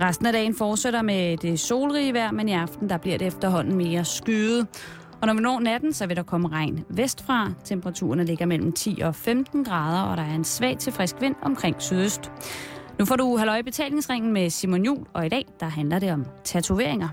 Resten af dagen fortsætter med det solrige vejr, men i aften der bliver det efterhånden mere skyet. Og når vi når natten, så vil der komme regn vestfra. Temperaturerne ligger mellem 10 og 15 grader, og der er en svag til frisk vind omkring sydøst. Nu får du halvøje betalingsringen med Simon Jul, og i dag der handler det om tatoveringer.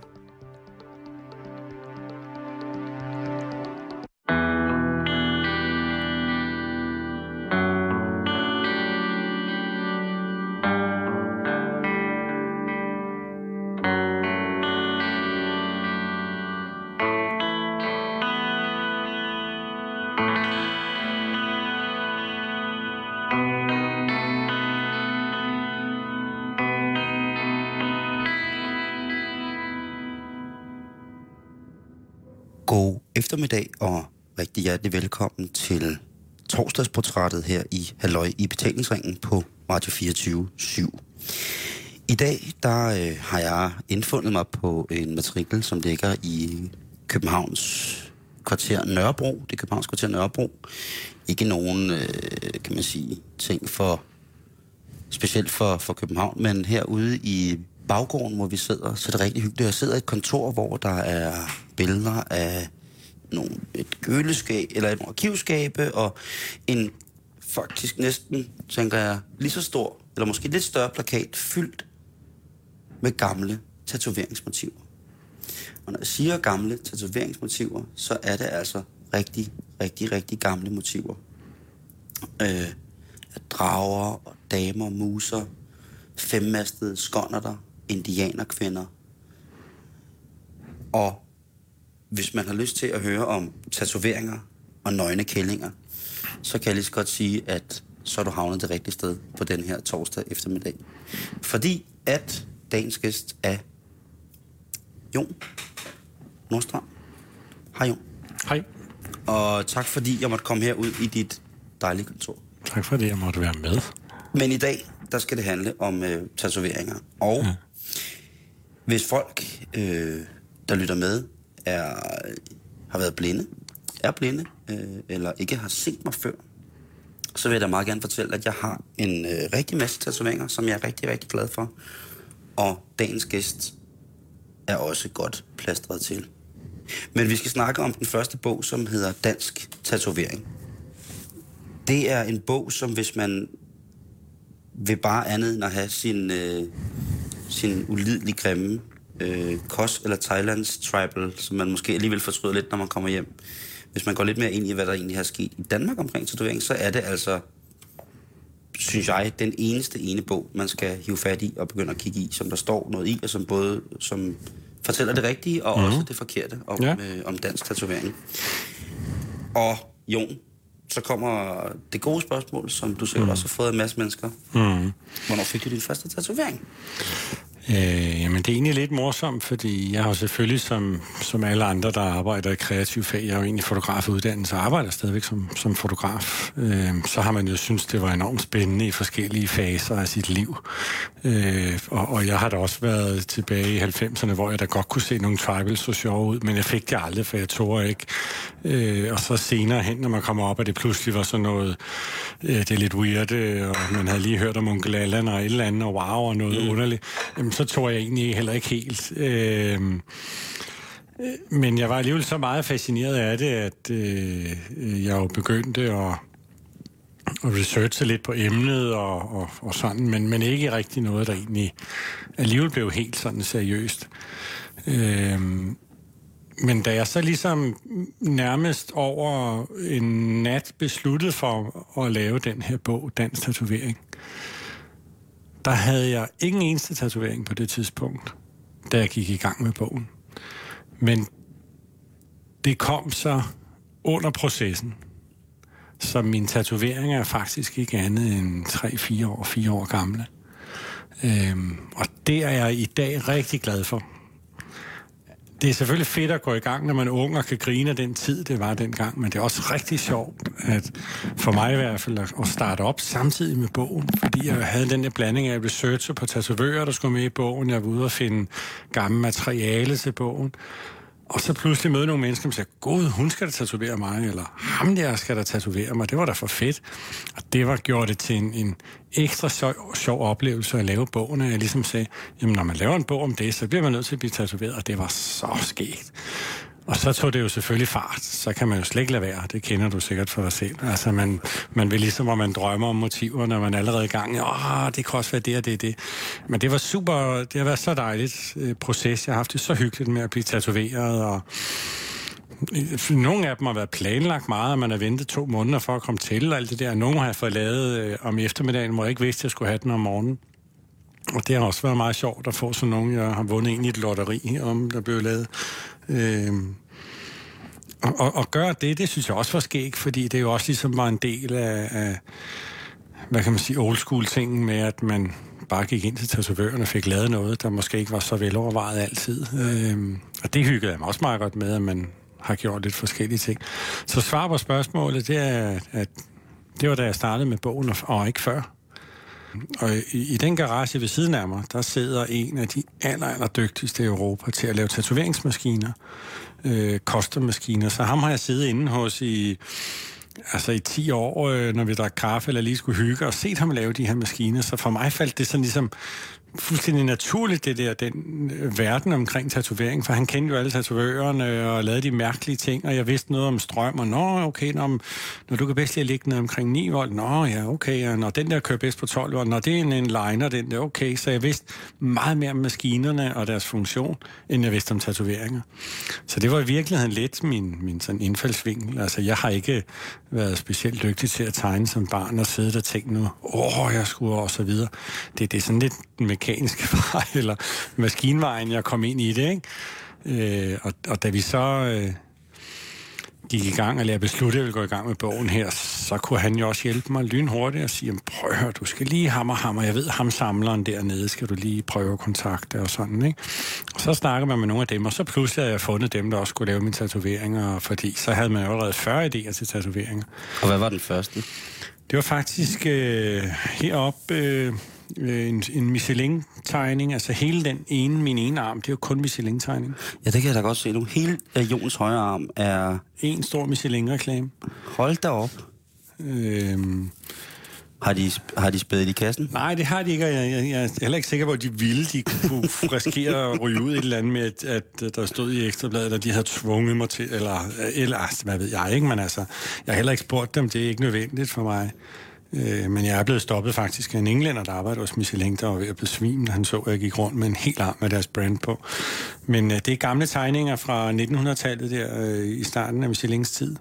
Eftermiddag og rigtig hjertelig velkommen til torsdagsportrættet her i Halløj i betalingsringen på Radio 24 7. I dag der øh, har jeg indfundet mig på en matrikel, som ligger i Københavns kvarter Nørrebro. Det er Københavns kvarter Nørrebro. Ikke nogen, øh, kan man sige, ting for specielt for, for København, men herude i baggården, hvor vi sidder, så er det rigtig hyggeligt. Jeg sidder i et kontor, hvor der er billeder af nogle, et køleskab, eller et arkivskabe, og en faktisk næsten, tænker jeg, lige så stor, eller måske lidt større plakat, fyldt med gamle tatoveringsmotiver. Og når jeg siger gamle tatoveringsmotiver, så er det altså rigtig, rigtig, rigtig gamle motiver. Øh, drager og damer, muser, femmastede skonnerter, indianerkvinder. Og hvis man har lyst til at høre om tatoveringer og nøgne kællinger, så kan jeg lige så godt sige, at så er du havnet det rigtige sted på den her torsdag eftermiddag. Fordi at dagens gæst er Jon Nordstrøm. Hej Jon. Hej. Og tak fordi jeg måtte komme herud i dit dejlige kontor. Tak fordi jeg måtte være med. Men i dag, der skal det handle om øh, tatoveringer. Og ja. hvis folk, øh, der lytter med, er, har været blinde, er blinde, øh, eller ikke har set mig før, så vil jeg da meget gerne fortælle, at jeg har en øh, rigtig masse tatoveringer, som jeg er rigtig, rigtig glad for. Og dagens gæst er også godt plastret til. Men vi skal snakke om den første bog, som hedder Dansk Tatovering. Det er en bog, som hvis man vil bare andet end at have sin, øh, sin ulidelig grimme øh, Kos eller Thailands tribal, som man måske alligevel fortryder lidt, når man kommer hjem. Hvis man går lidt mere ind i, hvad der egentlig har sket i Danmark omkring tatovering, så er det altså, synes jeg, den eneste ene bog, man skal hive fat i og begynde at kigge i, som der står noget i, og som både som fortæller det rigtige og mm-hmm. også det forkerte om, ja. øh, om dansk tatovering. Og Jon, så kommer det gode spørgsmål, som du sikkert mm. også har fået af en masse mennesker. Mm. Hvornår fik du din første tatovering? Øh, jamen, det er egentlig lidt morsomt, fordi jeg har selvfølgelig, som, som alle andre, der arbejder i kreativ fag, jeg er jo egentlig fotografuddannelse og arbejder stadigvæk som, som fotograf, øh, så har man jo synes det var enormt spændende i forskellige faser af sit liv. Øh, og, og jeg har da også været tilbage i 90'erne, hvor jeg da godt kunne se nogle tribals så sjove ud, men jeg fik det aldrig, for jeg tog ikke. Øh, og så senere hen, når man kommer op, at det pludselig var sådan noget, øh, det er lidt weird, øh, og man havde lige hørt om onkel Allan og et eller andet, og wow, og noget mm. underligt. Jamen, så tror jeg egentlig heller ikke helt. Øh, men jeg var alligevel så meget fascineret af det, at øh, jeg jo begyndte at, at researche lidt på emnet og, og, og sådan, men, men ikke rigtig noget, der egentlig alligevel blev helt sådan seriøst. Øh, men da jeg så ligesom nærmest over en nat besluttede for at lave den her bog, Dansk Tatovering, der havde jeg ingen eneste tatovering på det tidspunkt, da jeg gik i gang med bogen. Men det kom så under processen. Så mine tatoveringer er faktisk ikke andet end 3-4 år, 4 år gamle. Øhm, og det er jeg i dag rigtig glad for det er selvfølgelig fedt at gå i gang, når man er ung og kan grine af den tid, det var dengang, men det er også rigtig sjovt, at for mig i hvert fald, at starte op samtidig med bogen, fordi jeg havde den der blanding af researcher på tatovører, der skulle med i bogen, jeg var ude og finde gamle materiale til bogen, og så pludselig møde nogle mennesker, som siger, Gud, hun skal da tatovere mig, eller ham der skal da tatovere mig. Det var da for fedt. Og det var gjort det til en, en ekstra sjov, sjov oplevelse at lave bogen, og jeg ligesom sagde, jamen når man laver en bog om det, så bliver man nødt til at blive tatoveret, og det var så skægt. Og så tog det jo selvfølgelig fart. Så kan man jo slet ikke lade være. Det kender du sikkert for dig selv. Altså, man, man vil ligesom, at man drømmer om motiver, når man er allerede i gang. Åh, det kan også være det og det er det. Men det var super, det har været så dejligt øh, proces. Jeg har haft det så hyggeligt med at blive tatoveret, og øh, nogle af dem har været planlagt meget, og man har ventet to måneder for at komme til, og alt det der. Nogle har jeg fået lavet øh, om eftermiddagen, hvor jeg ikke vidste, at jeg skulle have den om morgenen. Og det har også været meget sjovt at få sådan nogen. jeg har vundet en i et lotteri, om der blev lavet. Øh, og, og, og gøre det, det synes jeg også var skæg, fordi det er jo også ligesom var en del af, af hvad kan man sige, old school tingen med, at man bare gik ind til tatovøren og fik lavet noget, der måske ikke var så velovervejet altid. Øh, og det hyggede jeg mig også meget godt med, at man har gjort lidt forskellige ting. Så svar på spørgsmålet, det er, at det var da jeg startede med bogen, og ikke før. Og i, i den garage ved siden af mig, der sidder en af de aller, aller dygtigste i Europa til at lave tatoveringsmaskiner, øh, custom-maskiner. Så ham har jeg siddet inde hos i, altså i 10 år, øh, når vi drak kaffe eller lige skulle hygge, og set ham lave de her maskiner. Så for mig faldt det sådan ligesom fuldstændig naturligt, det der, den øh, verden omkring tatovering, for han kendte jo alle tatovørerne og lavede de mærkelige ting, og jeg vidste noget om strøm, og nå, okay, når, når du kan bedst lige ligge ned omkring 9 volt, nå, ja, okay, og når den der kører bedst på 12 volt, når det er en, en liner, den der, okay, så jeg vidste meget mere om maskinerne og deres funktion, end jeg vidste om tatoveringer. Så det var i virkeligheden lidt min, min sådan indfaldsvinkel. Altså, jeg har ikke været specielt dygtig til at tegne som barn og sidde og tænke nu, åh, jeg skulle og så videre. Det, det er sådan lidt mekaniske vej, eller maskinvejen, jeg kom ind i det, ikke? Øh, og, og da vi så øh, gik i gang, eller jeg besluttede, at jeg ville gå i gang med bogen her, så kunne han jo også hjælpe mig lynhurtigt og sige, prøv at høre, du skal lige hammer hammer, jeg ved, ham samleren dernede, skal du lige prøve at kontakte og sådan, ikke? Og så snakker man med nogle af dem, og så pludselig havde jeg fundet dem, der også skulle lave mine tatoveringer, fordi så havde man jo allerede 40 idéer til tatoveringer. Og hvad var den første? Det var faktisk øh, heroppe... Øh, øh, en, en Michelin-tegning, altså hele den ene, min ene arm, det er jo kun Michelin-tegning. Ja, det kan jeg da godt se nu. Hele uh, Jons højre arm er... En stor Michelin-reklame. Hold da op. Øhm, har de, har de spædet i kassen? Nej, det har de ikke, jeg, jeg, jeg er heller ikke sikker på, at de ville. De kunne risikere at ryge ud et eller andet med, at, at der stod i Ekstrabladet, at de havde tvunget mig til, eller, eller altså, hvad ved jeg ikke, men altså, jeg har heller ikke spurgt dem, det er ikke nødvendigt for mig. Øh, men jeg er blevet stoppet faktisk af en englænder, der arbejder hos Michelin, der var ved at besvime, han så, at jeg gik rundt med en helt arm med deres brand på. Men øh, det er gamle tegninger fra 1900-tallet der øh, i starten af Michelins tid.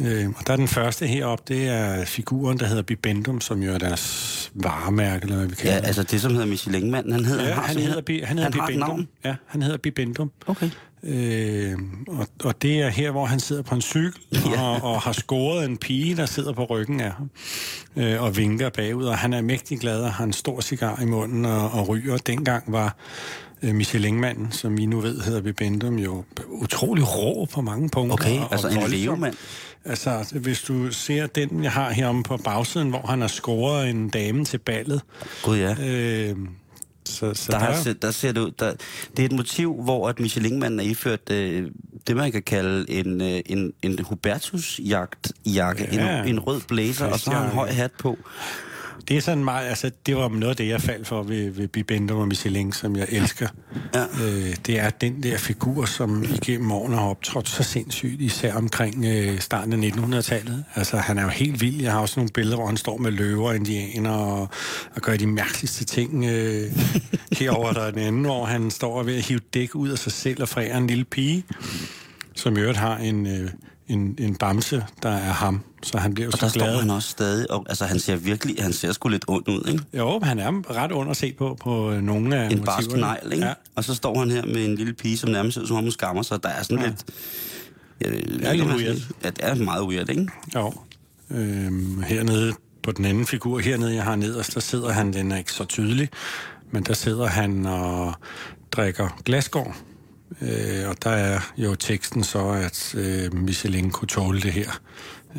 Øh, og der er den første heroppe, det er figuren, der hedder Bibendum, som jo er deres varemærke, eller hvad vi kalder Ja, altså det, som hedder Michelin-manden, han hedder... Ja, har han hedder, han hedder han har et Bibendum. navn? Ja, han hedder Bibendum. Okay. Øh, og, og det er her, hvor han sidder på en cykel Ja. og, og har scoret en pige, der sidder på ryggen af ham øh, og vinker bagud. Og han er mægtig glad og har en stor cigar i munden og, og ryger. Dengang var øh, Michelin-manden, som vi nu ved hedder Bibendum, jo utrolig rå på mange punkter. Okay, og, altså og en levemand. Altså, hvis du ser den, jeg har heromme på bagsiden, hvor han har scoret en dame til ballet. Gud ja. Øh, så, så Der, der, har, der ser det ud. Der, det er et motiv, hvor at Michelin-manden er iført øh, det, man kan kalde en, øh, en, en Hubertus-jakke. Ja. En, en rød blazer, og så har han en høj hat på. Det er sådan meget, altså det var noget af det, jeg faldt for ved, ved Bibendum og Michelin, som jeg elsker. Ja. Øh, det er den der figur, som igennem årene har optrådt så sindssygt, især omkring øh, starten af 1900-tallet. Altså han er jo helt vild. Jeg har også nogle billeder, hvor han står med løver og indianer og, og gør de mærkeligste ting. Øh, herover der er den anden, hvor han står ved at hive dæk ud af sig selv og frærer en lille pige, som i øvrigt har en... Øh, en, en bamse, der er ham, så han bliver Og der så glad. står han også stadig. Og, altså, han ser virkelig, han ser sgu lidt ond ud, ikke? Jo, han er ret under set på på øh, nogle af En barsk negl, ikke? Ja. Og så står han her med en lille pige, som nærmest ser som om hun skammer sig. Der er sådan ja. lidt... Ja, det er lidt weird. Ja, det er meget weird, ikke? Jo. Øhm, hernede på den anden figur, hernede jeg har nederst, der sidder han, den er ikke så tydelig, men der sidder han og drikker glasgård. Øh, og der er jo teksten så, at øh, Michelin kunne tåle det her.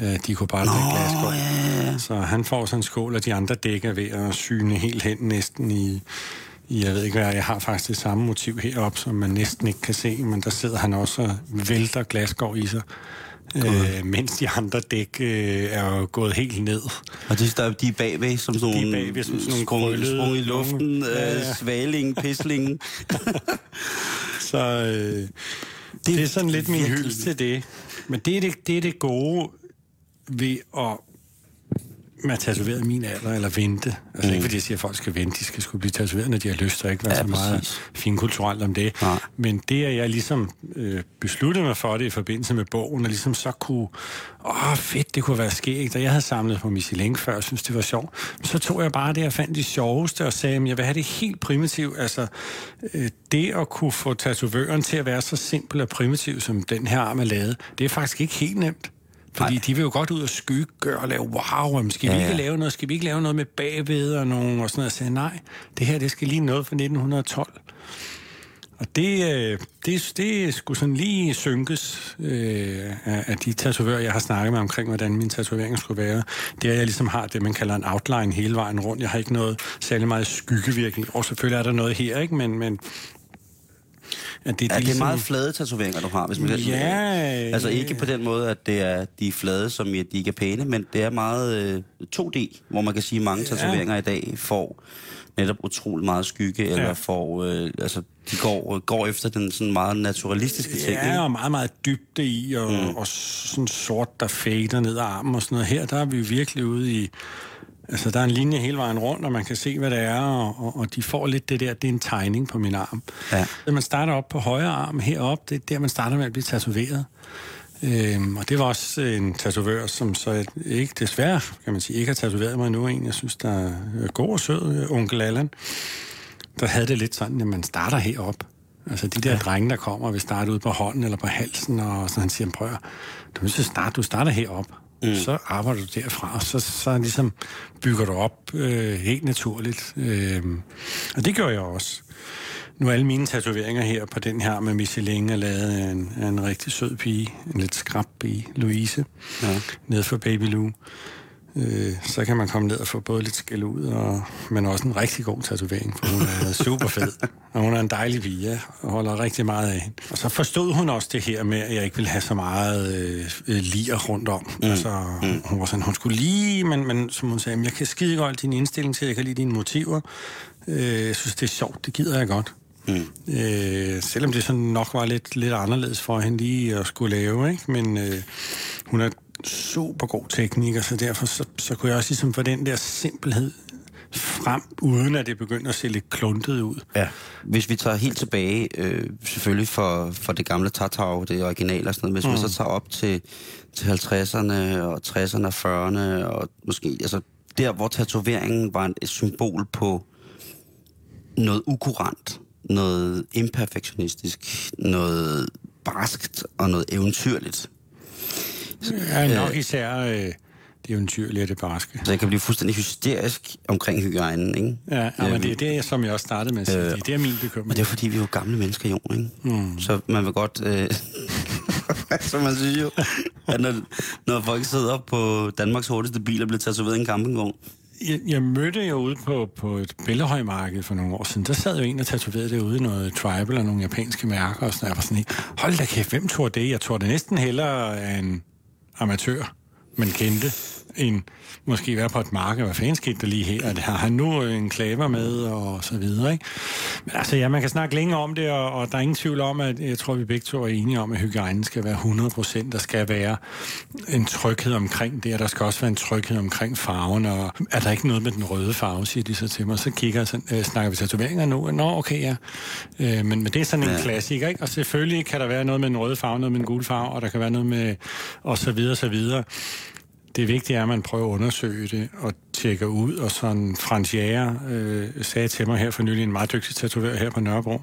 Øh, de kunne bare drikke glasgård. ja, ja. Så han får sådan en skål, og de andre dækker ved at syne helt hen næsten i, jeg ved ikke hvad, jeg har faktisk det samme motiv heroppe, som man næsten ikke kan se, men der sidder han også og vælter glasgård i sig. Øh, mens de andre dæk øh, er gået helt ned. Og det, der, de er bagved, som sådan De nogle, bagved som sådan nogle sprung, i nogle- luften, Ja, øh, ja. svaling, pisling. Så øh, det, det er sådan lidt min hyldest til det. Men det er det, det er det gode ved at med at tatovere min alder, eller vente. Altså mm. ikke fordi jeg siger, at folk skal vente, de skal skulle blive tatoveret, når de har lyst, og ikke være Ja, så meget præcis. finkulturelt om det. Nej. Men det, at jeg ligesom øh, besluttede mig for det i forbindelse med bogen, og ligesom så kunne, åh fedt, det kunne være skægt, og jeg havde samlet på Michelin før, og synes det var sjovt. Så tog jeg bare det, jeg fandt det sjoveste, og sagde, at jeg vil have det helt primitivt. Altså, øh, det at kunne få tatovøren til at være så simpel og primitiv, som den her arm er lavet, det er faktisk ikke helt nemt. Fordi Nej. de vil jo godt ud og skygge og lave wow, skal vi Ja, ikke ja. lave noget, skal vi ikke lave noget med bagved og, nogen, og sådan noget. Jeg sagde, nej, det her, det skal lige noget fra 1912. Og det, øh, det, det skulle sådan lige synkes øh, af, af de tatovører, jeg har snakket med omkring, hvordan min tatovering skulle være. Det er, at jeg ligesom har det, man kalder en outline hele vejen rundt. Jeg har ikke noget særlig meget skyggevirkning. Og selvfølgelig er der noget her, ikke? Men, men at det, Ja, det er meget flade tatoveringer, du har, hvis man kan Ja, det. Altså ikke på den måde, at det er de er flade, som i, at de ikke er pæne, men det er meget øh, 2D, hvor man kan sige, at mange tatoveringer i dag får netop utrolig meget skygge, eller Ja. får, øh, altså de går, går efter den sådan meget naturalistiske ting. Ja, ikke? og meget, meget dybde i, og, mm. og sådan sort, der fader ned ad armen og sådan noget. Her, der er vi virkelig ude i... Altså, der er en linje hele vejen rundt, og man kan se, hvad det er, og, og, og de får lidt det der, det er en tegning på min arm. Ja. Når man starter op på højre arm heroppe, det er der, man starter med at blive tatoveret. Øhm, og det var også en tatovør, som så ikke, desværre, kan man sige, ikke har tatoveret mig nu. En, jeg synes, der er god og sød, øh, onkel Allan der havde det lidt sådan, at man starter herop. Altså de der ja. drenge, der kommer, vil starte ud på hånden eller på halsen, og så han siger, prøv du, at starte, du starter herop. Mm. Så arbejder du derfra, og så, så ligesom bygger du op øh, helt naturligt. Øh, og det gør jeg også. Nu er alle mine tatoveringer her på den her med Michelin er lavet af en, af en rigtig sød pige, en lidt skrab pige, Louise, ja. nede for Baby Lou. Øh, så kan man komme ned og få både lidt skæld ud, og, men også en rigtig god tatovering, for hun er super fed. Og hun er en dejlig pige, og holder rigtig meget af hende. Og så forstod hun også det her med, at jeg ikke ville have så meget øh, lir rundt om. Mm. Altså, mm. hun var sådan, hun skulle lige, men, men som hun sagde, jeg kan skide godt din indstilling til, jeg kan lide dine motiver. Øh, jeg synes, det er sjovt, det gider jeg godt. Mm. Øh, selvom det sådan nok var lidt, lidt anderledes for hende lige at skulle lave, ikke? men øh, hun er super god tekniker, så derfor så, så kunne jeg også ligesom få den der simpelhed frem, uden at det begynder at se lidt kluntet ud. Ja. Hvis vi tager helt tilbage, øh, selvfølgelig for, for det gamle Tatau, det originale og sådan noget, hvis mm. man så tager op til, til 50'erne og 60'erne og 40'erne, og måske, altså der, hvor tatoveringen var et symbol på noget ukurant, noget imperfektionistisk, noget barskt og noget eventyrligt. Ja, nok især øh, det eventyrlige og det barske. Så jeg kan blive fuldstændig hysterisk omkring hygiejnen, ikke? Ja, ja men Øhm, det er det, som jeg også startede med at sige. øh, det, er min bekymring. Men det er fordi, vi er jo gamle mennesker, jo, ikke? Mm. Så man vil godt... Øh, så man synes jo, at når, når folk sidder på Danmarks hurtigste bil og bliver tatoveret i en campingvogn, Jeg, jeg mødte jo ude på, på et billehøjmarked for nogle år siden. Der sad jo en, der tatoverede det ude i noget tribal og nogle japanske mærker. Og sådan, jeg var sådan ikke, hold da kæft, hvem tror det? Jeg tror det næsten hellere af en amatør, man kendte, end måske være på et marked. Hvad fanden skete der lige her? At Har han nu en klaver med, og så videre, ikke? Men altså, ja, man kan snakke længe om det, og, og der er ingen tvivl om, at jeg tror, vi begge to er enige om, at hygiejnen skal være 100 procent. Der skal være en tryghed omkring det, og der skal også være en tryghed omkring farven, og er der ikke noget med den røde farve, siger de så til mig. Så kigger sådan, øh, snakker vi tatoveringer nu? Nå, okay, ja. Øh, men, men det er sådan en Ja. klassiker, ikke? Og selvfølgelig kan der være noget med den røde farve, noget med den gule farve, og der kan være noget med, og så videre, så videre. Det vigtige er, at man prøver at undersøge det og tjekke ud, og sådan Frans Jager øh, sagde til mig her for nylig, en meget dygtig tatovør her på Nørrebro,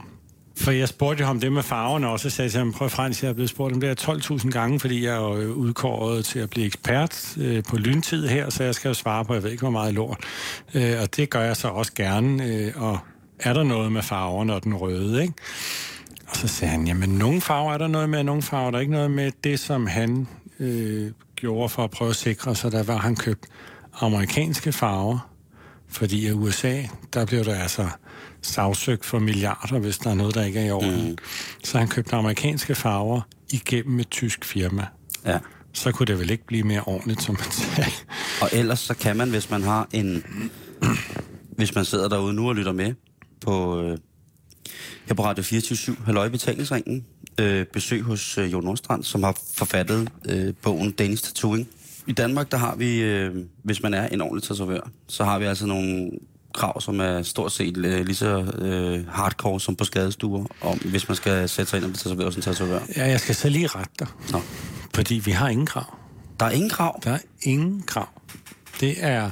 for jeg spurgte jo ham det med farverne også, og sagde til ham, prøv Frans, jeg er blevet spurgt om det her 12.000 gange, fordi jeg er øh, udkåret til at blive ekspert øh, på lyntid her, så jeg skal jo svare på, jeg ved ikke, hvor meget lort. Øh, og det gør jeg så også gerne, øh, og er der noget med farverne og den røde, ikke? Og så sagde han, jamen nogle farver er der noget med, nogle farver er der ikke noget med. Det, som han øh, gjorde for at prøve at sikre sig, der var, han købt amerikanske farver, fordi i USA, der blev der altså sagsøgt for milliarder, hvis der er noget, der ikke er i orden. Mm. Så han købte amerikanske farver igennem et tysk firma. Ja. Så kunne det vel ikke blive mere ordentligt, som man sagde. Og ellers så kan man, hvis man har en... hvis man sidder derude nu og lytter med på, her på Radio 24 Halløj Betalingsringen, øh, besøg hos øh, Jon Nordstrand, som har forfattet øh, bogen Danish Tattooing. I Danmark, der har vi, øh, hvis man er en ordentlig tatovør, så har vi altså nogle krav, som er stort set øh, lige så øh, hardcore som på skadestuer, om, hvis man skal sætte sig ind og blive tatovør som tatovør. Ja, jeg skal så lige rette dig. Nå. Fordi vi har ingen krav. Der er ingen krav. Der er ingen krav. Det er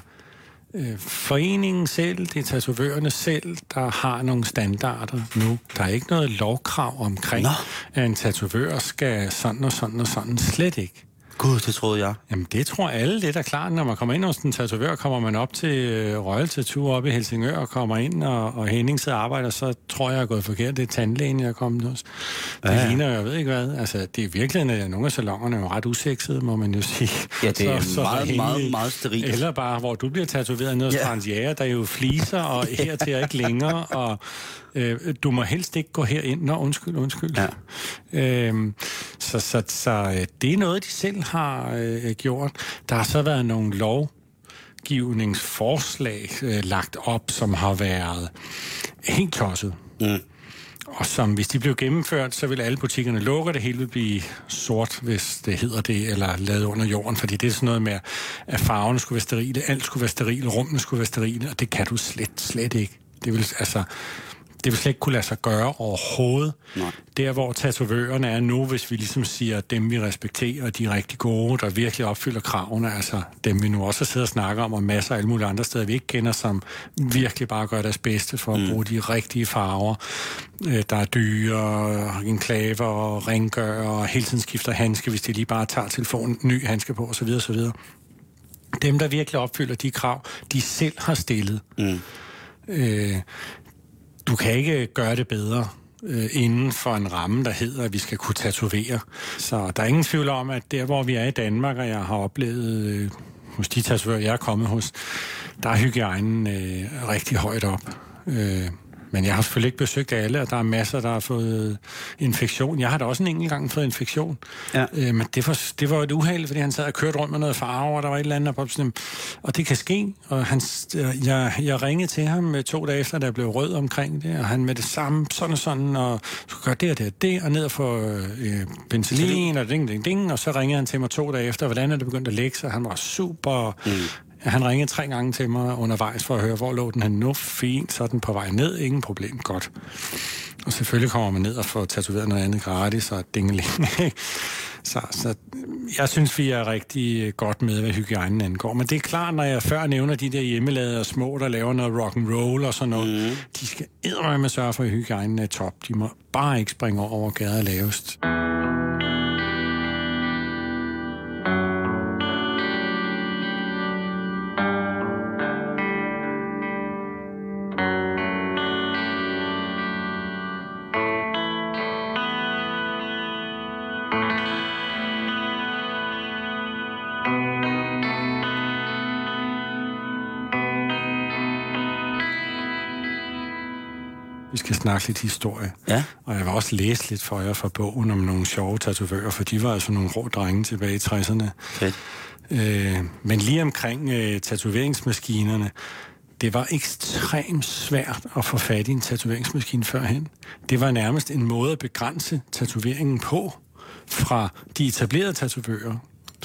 øh, foreningen selv, det er tatovørerne selv, der har nogle standarder nu. Der er ikke noget lovkrav omkring, Nå. at en tatovør skal sådan og sådan og sådan. Slet ikke. Gud, det troede jeg. Jamen, det tror alle lidt er klart. Når man kommer ind hos en tatovør, kommer man op til øh, Royal Tattoo op i Helsingør og kommer ind, og, og Henning sidder og arbejder, så tror jeg, jeg er gået forkert. Det er tandlægen, jeg er kommet hos. Det Ja, ligner, jeg ved ikke hvad. Altså, det er virkelig, at nogle af salongerne er jo ret usexede, må man jo sige. Ja, det er meget, Henning- meget, meget sterilt. Eller bare, hvor du bliver tatoveret ned hos Ja. Frans Jæger, der er jo fliser, og her til ikke længere, og øh, du må helst ikke gå herind. Nå, undskyld, undskyld. Ja. Øhm, så så, så øh, det er noget, de selv har øh, gjort. Der har så været nogle lovgivningsforslag øh, lagt op, som har været helt tosset. Mm. Og som, hvis de blev gennemført, så vil alle butikkerne lukke, og det hele vil blive sort, hvis det hedder det, eller lavet under jorden. Fordi det er sådan noget med, at farverne skulle være sterile, alt skulle være sterile, rummene skulle være sterile, og det kan du slet, slet ikke. Det vil, altså, det vil slet ikke kunne lade sig gøre overhovedet. Nej. Der, hvor tatovørerne er nu, hvis vi ligesom siger, at dem vi respekterer, de er rigtig gode, der virkelig opfylder kravene, altså dem vi nu også sidder og snakker om, og masser af alle mulige andre steder, vi ikke kender, som virkelig bare gør deres bedste for at Mm. bruge de rigtige farver. Øh, Der er dyre, enklaver og rengør, og hele tiden skifter handske, hvis de lige bare tager telefonen, ny handske på, osv. osv. Dem, der virkelig opfylder de krav, de selv har stillet. Mm. Øh, du kan ikke øh, gøre det bedre øh, inden for en ramme, der hedder, at vi skal kunne tatovere. Så der er ingen tvivl om, at der, hvor vi er i Danmark, og jeg har oplevet øh, hos de tatovører, jeg er kommet hos, der er hygiejnen øh, rigtig højt op. Øh, men jeg har selvfølgelig ikke besøgt alle, og der er masser, der har fået infektion. Jeg har da også en enkelt gang fået infektion. Ja. Øh, men det var, det var et uheld, fordi han sad og kørte rundt med noget farve, og der var et eller andet, var sådan, og det kan ske. Og han, øh, jeg, jeg ringede til ham øh, to dage efter, da jeg blev rød omkring det, og han med det samme, sådan og sådan, og så gør det og det og det, og ned og få øh, penicillin, og ding, ding, ding, og så ringede han til mig to dage efter, hvordan er det begyndt at lægge sig. Han var super... Mm. Han ringede tre gange til mig undervejs for at høre, hvor lå den han nu. Fint, så er den på vej ned. Ingen problem. Godt. Og selvfølgelig kommer man ned og får tatoveret noget andet gratis og dingeling. så, så jeg synes, vi er rigtig godt med, hvad hygiejnen angår. Men det er klart, når jeg før nævner de der hjemmelavede og små, der laver noget rock and roll og sådan noget, mm. de skal eddermame sørge for, at hygiejnen er top. De må bare ikke springe over, gader er lavest. Vi skal snakke lidt historie. Ja. Og jeg vil også læse lidt for jer fra bogen om nogle sjove tatovører, for de var altså nogle rå drenge tilbage i 60'erne. Fedt. Øh, men lige omkring øh, tatoveringsmaskinerne, det var ekstremt svært at få fat i en tatoveringsmaskine førhen. Det var nærmest en måde at begrænse tatoveringen på fra de etablerede tatovører.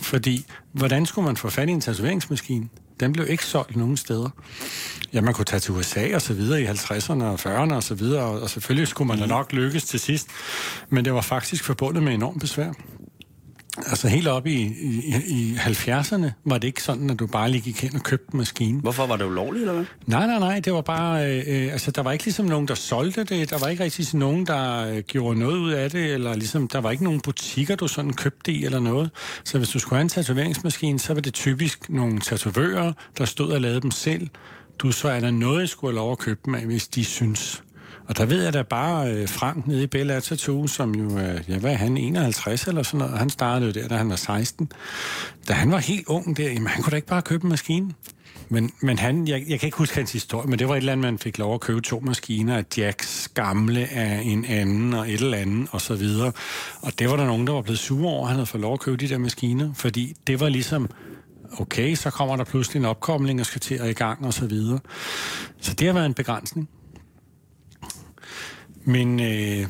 Fordi, hvordan skulle man få fat i en tatoveringsmaskine? Den blev ikke solgt nogen steder. Ja, man kunne tage til USA og så videre i 50'erne og 40'erne og så videre, og, og selvfølgelig skulle man da nok lykkes til sidst. Men det var faktisk forbundet med enormt besvær. Altså helt op i, i, i 70'erne var det ikke sådan, at du bare lige gik hen og købte en maskine. Hvorfor var det ulovligt, eller hvad? Nej, nej, nej, det var bare, øh, øh, altså der var ikke ligesom nogen, der solgte det, der var ikke rigtig sådan nogen, der øh, gjorde noget ud af det, eller ligesom, der var ikke nogen butikker, du sådan købte i, eller noget. Så hvis du skulle have en tatoveringsmaskine, så var det typisk nogle tatovører, der stod og lavede dem selv. Du så er der noget, jeg skulle have lov at købe dem af, hvis de synes. Og der ved jeg da bare øh, Frank nede i Bella Tattoo, som jo er, ja, hvad er han, 51 eller sådan noget, han startede der, da han var 16. Da han var helt ung der, jamen han kunne da ikke bare købe en maskine. Men, men han, jeg, jeg kan ikke huske hans historie, men det var et eller andet, man fik lov at købe to maskiner af Jacks gamle af en anden og et eller andet og så videre. Og det var der nogen, der var blevet sure over, at han havde fået lov at købe de der maskiner, fordi det var ligesom, okay, så kommer der pludselig en opkomling og skal til at i gang og så videre. Så det har været en begrænsning. Men, øh, men jeg,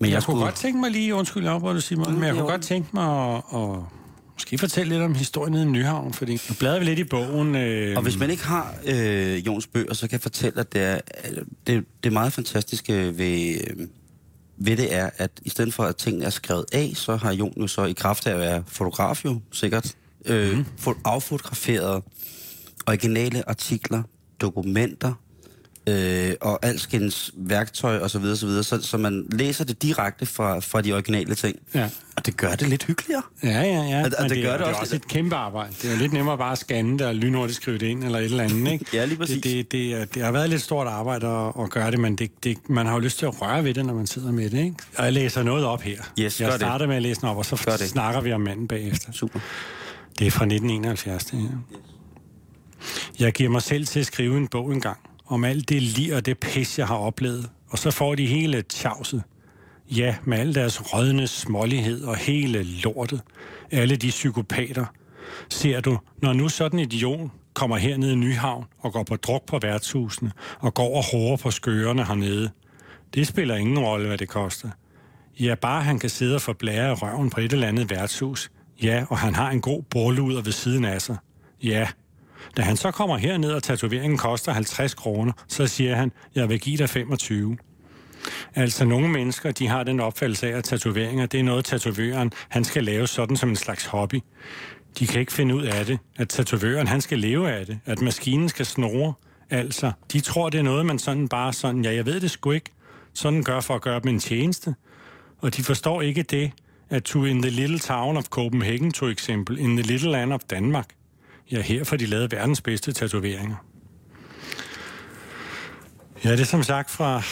jeg skulle... kunne godt tænke mig lige, undskyld, afbryder Simon, men jeg kunne godt tænke mig at, at måske fortælle lidt om historien i Nyhavn, fordi nu bladrer vi lidt i bogen. Øh... Og hvis man ikke har øh, Jons bøger, så kan jeg fortælle, at det er, det, det meget fantastiske ved, øh, ved det er, at i stedet for at tingene er skrevet af, så har Jon jo så i kraft af at være fotograf jo sikkert, øh, mm. affotograferet originale artikler, dokumenter, øh, og alskens værktøj og så videre, så, videre så, så man læser det direkte fra, fra de originale ting. Ja. Og det gør det lidt hyggeligere. Ja, ja, ja. Og, og det, det, gør det, det, også, det er også et kæmpe arbejde. Det er jo lidt nemmere bare at scanne det og lynhurtigt skrive det ind eller et eller andet, ikke? ja, lige præcis. Det, det, det, det har været lidt stort arbejde at, at gøre det, men det, det, man har jo lyst til at røre ved det, når man sidder med det, ikke? Og jeg læser noget op her. Yes, jeg starter det. med at læse den op, og så snakker vi om manden bagefter. Super. Det er fra 1971, det her. Jeg giver mig selv til at skrive en bog engang om alt det lir og det pis, jeg har oplevet. Og så får de hele tjavset. Ja, med al deres rødne smålighed og hele lortet. Alle de psykopater. Ser du, når nu sådan et idiot kommer hernede i Nyhavn og går på druk på værtshusene og går og hårer på skørerne hernede. Det spiller ingen rolle, hvad det koster. Ja, bare han kan sidde og få blære røven på et eller andet værtshus. Ja, og han har en god borluder ved siden af sig. Ja, da han så kommer herned, og tatoveringen koster 50 kroner, så siger han, jeg vil give dig 25. Altså nogle mennesker, de har den opfattelse af, at tatoveringer, det er noget tatovøren, han skal lave sådan som en slags hobby. De kan ikke finde ud af det, at tatovøren, han skal leve af det, at maskinen skal snore. Altså, de tror, det er noget, man sådan bare sådan, ja, jeg ved det sgu ikke, sådan gør for at gøre dem en tjeneste. Og de forstår ikke det, at to in the little town of Copenhagen, to eksempel, in the little land of Danmark, Ja, her får de lavet verdens bedste tatoveringer. Ja, det er som sagt fra 1970-71.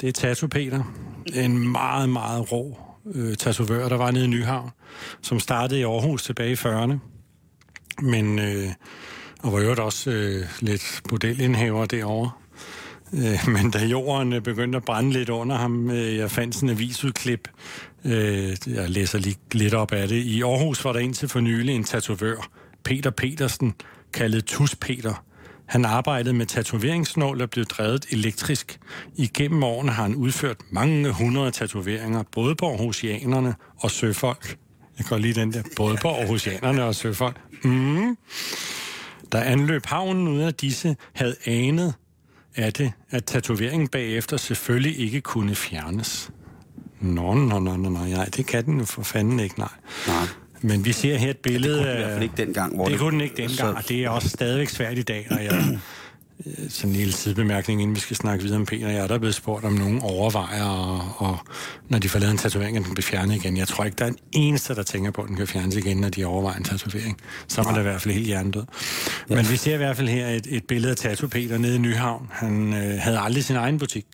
Det er Tattoo Peter. En meget, meget rå øh, tatovør, der var nede i Nyhavn, som startede i Aarhus tilbage i 40'erne. Men, øh, og var jo også øh, lidt modelindhaver derovre. Øh, men da jorden øh, begyndte at brænde lidt under ham, øh, jeg fandt sådan en avisudklip, øh, jeg læser lige lidt op af det. I Aarhus var der indtil for nylig en tatovør, Peter Petersen, kaldet Tus Peter. Han arbejdede med tatoveringsnål og blev drevet elektrisk. Igennem årene har han udført mange hundrede tatoveringer, både på Aarhusianerne og søfolk. Jeg går lige den der, både på Aarhusianerne og søfolk. Mm. Da anløb havnen ud af disse, havde anet, af det, at tatoveringen bagefter selvfølgelig ikke kunne fjernes. Nå, nå, nå, nå, ja, det kan den jo for fanden ikke, nej. Nej. Men vi ser her et billede. Ja, det kunne den i hvert fald ikke dengang. Hvor det, det kunne den ikke dengang, og det er også stadigvæk svært i dag, og jeg... Sådan en lille sidebemærkning, inden vi skal snakke videre om Peter. Jeg er der blevet spurgt, om nogen overvejer, og, og når de får lavet en tatovering, at den bliver fjernet igen. Jeg tror ikke, der er en eneste, der tænker på, at den kan fjernes igen, når de overvejer en tatovering. Så er man da i hvert fald helt hjernedød. Ja. Men vi ser i hvert fald her et, et billede af Tattoo Peter nede i Nyhavn. Han øh, havde aldrig sin egen butik.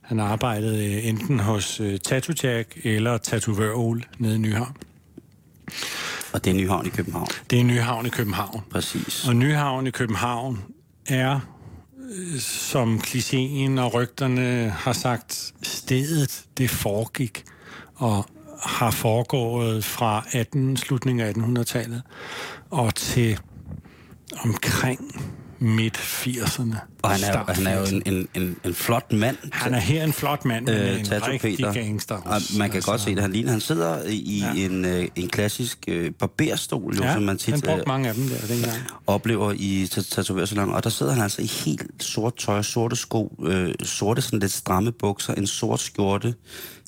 Han arbejdede øh, enten hos øh, Tattoo Jack eller Tatovør Ole nede i Nyhavn. Og det er Nyhavn i København? Det er Nyhavn i København. Præcis. Og Nyhavn i København er, øh, som klichéen og rygterne har sagt, stedet det foregik og har foregået fra 18, slutningen af 1800-tallet og til omkring midt 80'erne. Og han er, han er jo en, en, en, en flot mand. Han er her en flot mand, men øh, en rigtig Peter. gangster. Også, man kan altså. godt se det. Han ligner, han sidder i ja. en, øh, en klassisk øh, barberstol, jo, ja, som man tit han brugte øh, mange af dem der dengang. oplever i tatovørsalon. Og der sidder han altså i helt sort tøj, sorte sko, øh, sorte sådan lidt stramme bukser, en sort skjorte.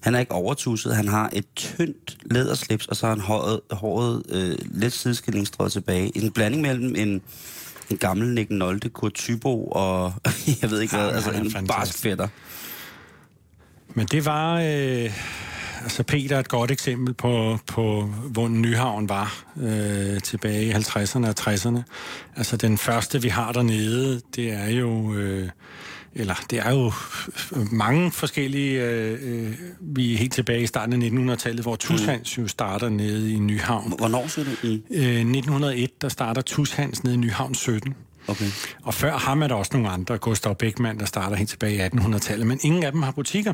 Han er ikke overtuset, han har et tyndt læderslips, og så har han håret, håret øh, lidt sideskillingsstrøget tilbage. En blanding mellem en en gammel Nick Nolte, Kurt Tybo og jeg ved ikke ja, hvad, altså en barsk fætter. Men det var... Øh, altså Peter er et godt eksempel på, på hvor Nyhavn var øh, tilbage i 50'erne og 60'erne. Altså den første, vi har dernede, det er jo... Øh, eller det er jo mange forskellige, øh, øh vi er helt tilbage i starten af 1900-tallet, hvor Tushans jo starter nede i Nyhavn. Hvornår siger du? I? Øh, 1901, der starter Tushans nede i Nyhavn 17. Okay. Og før ham er der også nogle andre, Gustav Beckmann, der starter helt tilbage i 1800-tallet, men ingen af dem har butikker.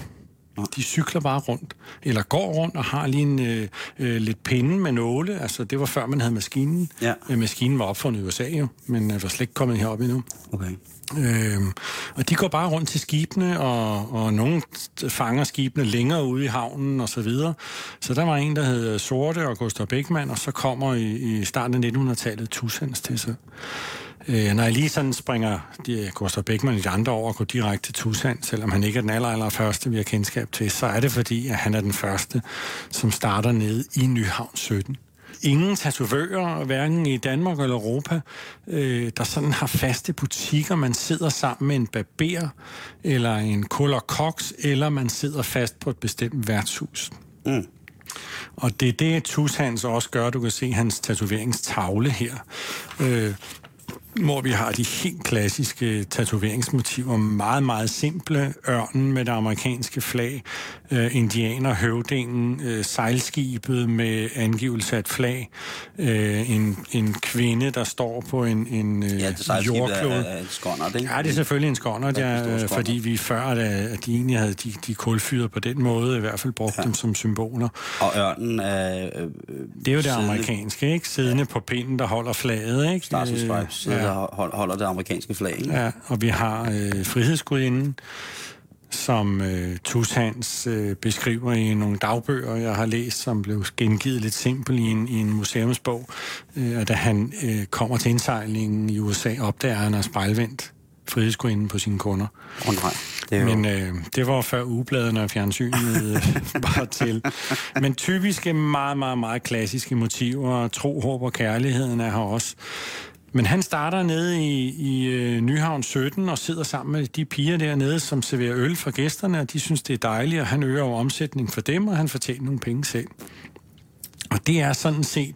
De cykler bare rundt, eller går rundt og har lige en øh, øh, lidt pinde med nåle. Altså, det var før man havde maskinen. Ja. Øh, maskinen var opfundet i USA jo, men øh, var slet ikke kommet herop endnu. Okay. Øh, og de går bare rundt til skibene, og, og nogle fanger skibene længere ude i havnen og så videre. Så der var en, der hed Sorte og Gustav Beckmann, og så kommer i, i starten af 1900-tallet Tussans til sig. Øh, når jeg lige sådan springer de, Gustav Beckmann i de andre år og går direkte til Tusand, selvom han ikke er den aller, aller første, vi har kendskab til, så er det fordi, at han er den første, som starter nede i Nyhavn 17 ingen tatovører, hverken i Danmark eller Europa, øh, der sådan har faste butikker. Man sidder sammen med en barber, eller en kuller koks, eller man sidder fast på et bestemt værtshus. Mm. Og det er det, Tushans også gør. Du kan se hans tatoveringstavle her. Øh, hvor vi har de helt klassiske tatoveringsmotiver, meget, meget simple. Ørnen med det amerikanske flag, øh, indianer, høvdingen, øh, sejlskibet med angivelse af et flag, øh, en, en kvinde, der står på en, en øh, ja, det jordklode. Er, er skåndert, ikke? Ja, det er selvfølgelig en skåndert, ja, fordi vi før, at de egentlig havde de, de kulfyrede på den måde, i hvert fald brugt ja. dem som symboler. Og ørnen er... Øh, det er jo det amerikanske, ikke? Siddende ja. på pinden, der holder flaget, ikke? Stars and Stripes, ja. der holder det amerikanske flag, ikke? Ja, og vi har øh, frihedsgudinden, som øh, Tushans øh, beskriver i nogle dagbøger, jeg har læst, som blev gengivet lidt simpelt i en, i en museumsbog. Øh, da han øh, kommer til indsejlingen i USA, opdager han er spejlvendt frihedsgudinden på sine kunder. Oh, nej. Det. Men øh, det var før ugebladene og fjernsynet øh, bare til. Men typiske, meget, meget, meget klassiske motiver. Tro, håb og kærligheden er her også. Men han starter nede i, i øh, Nyhavn 17 og sidder sammen med de piger dernede, som serverer øl for gæsterne, og de synes, det er dejligt, og han øger jo omsætningen for dem, og han fortjener nogle penge selv. Og det er sådan set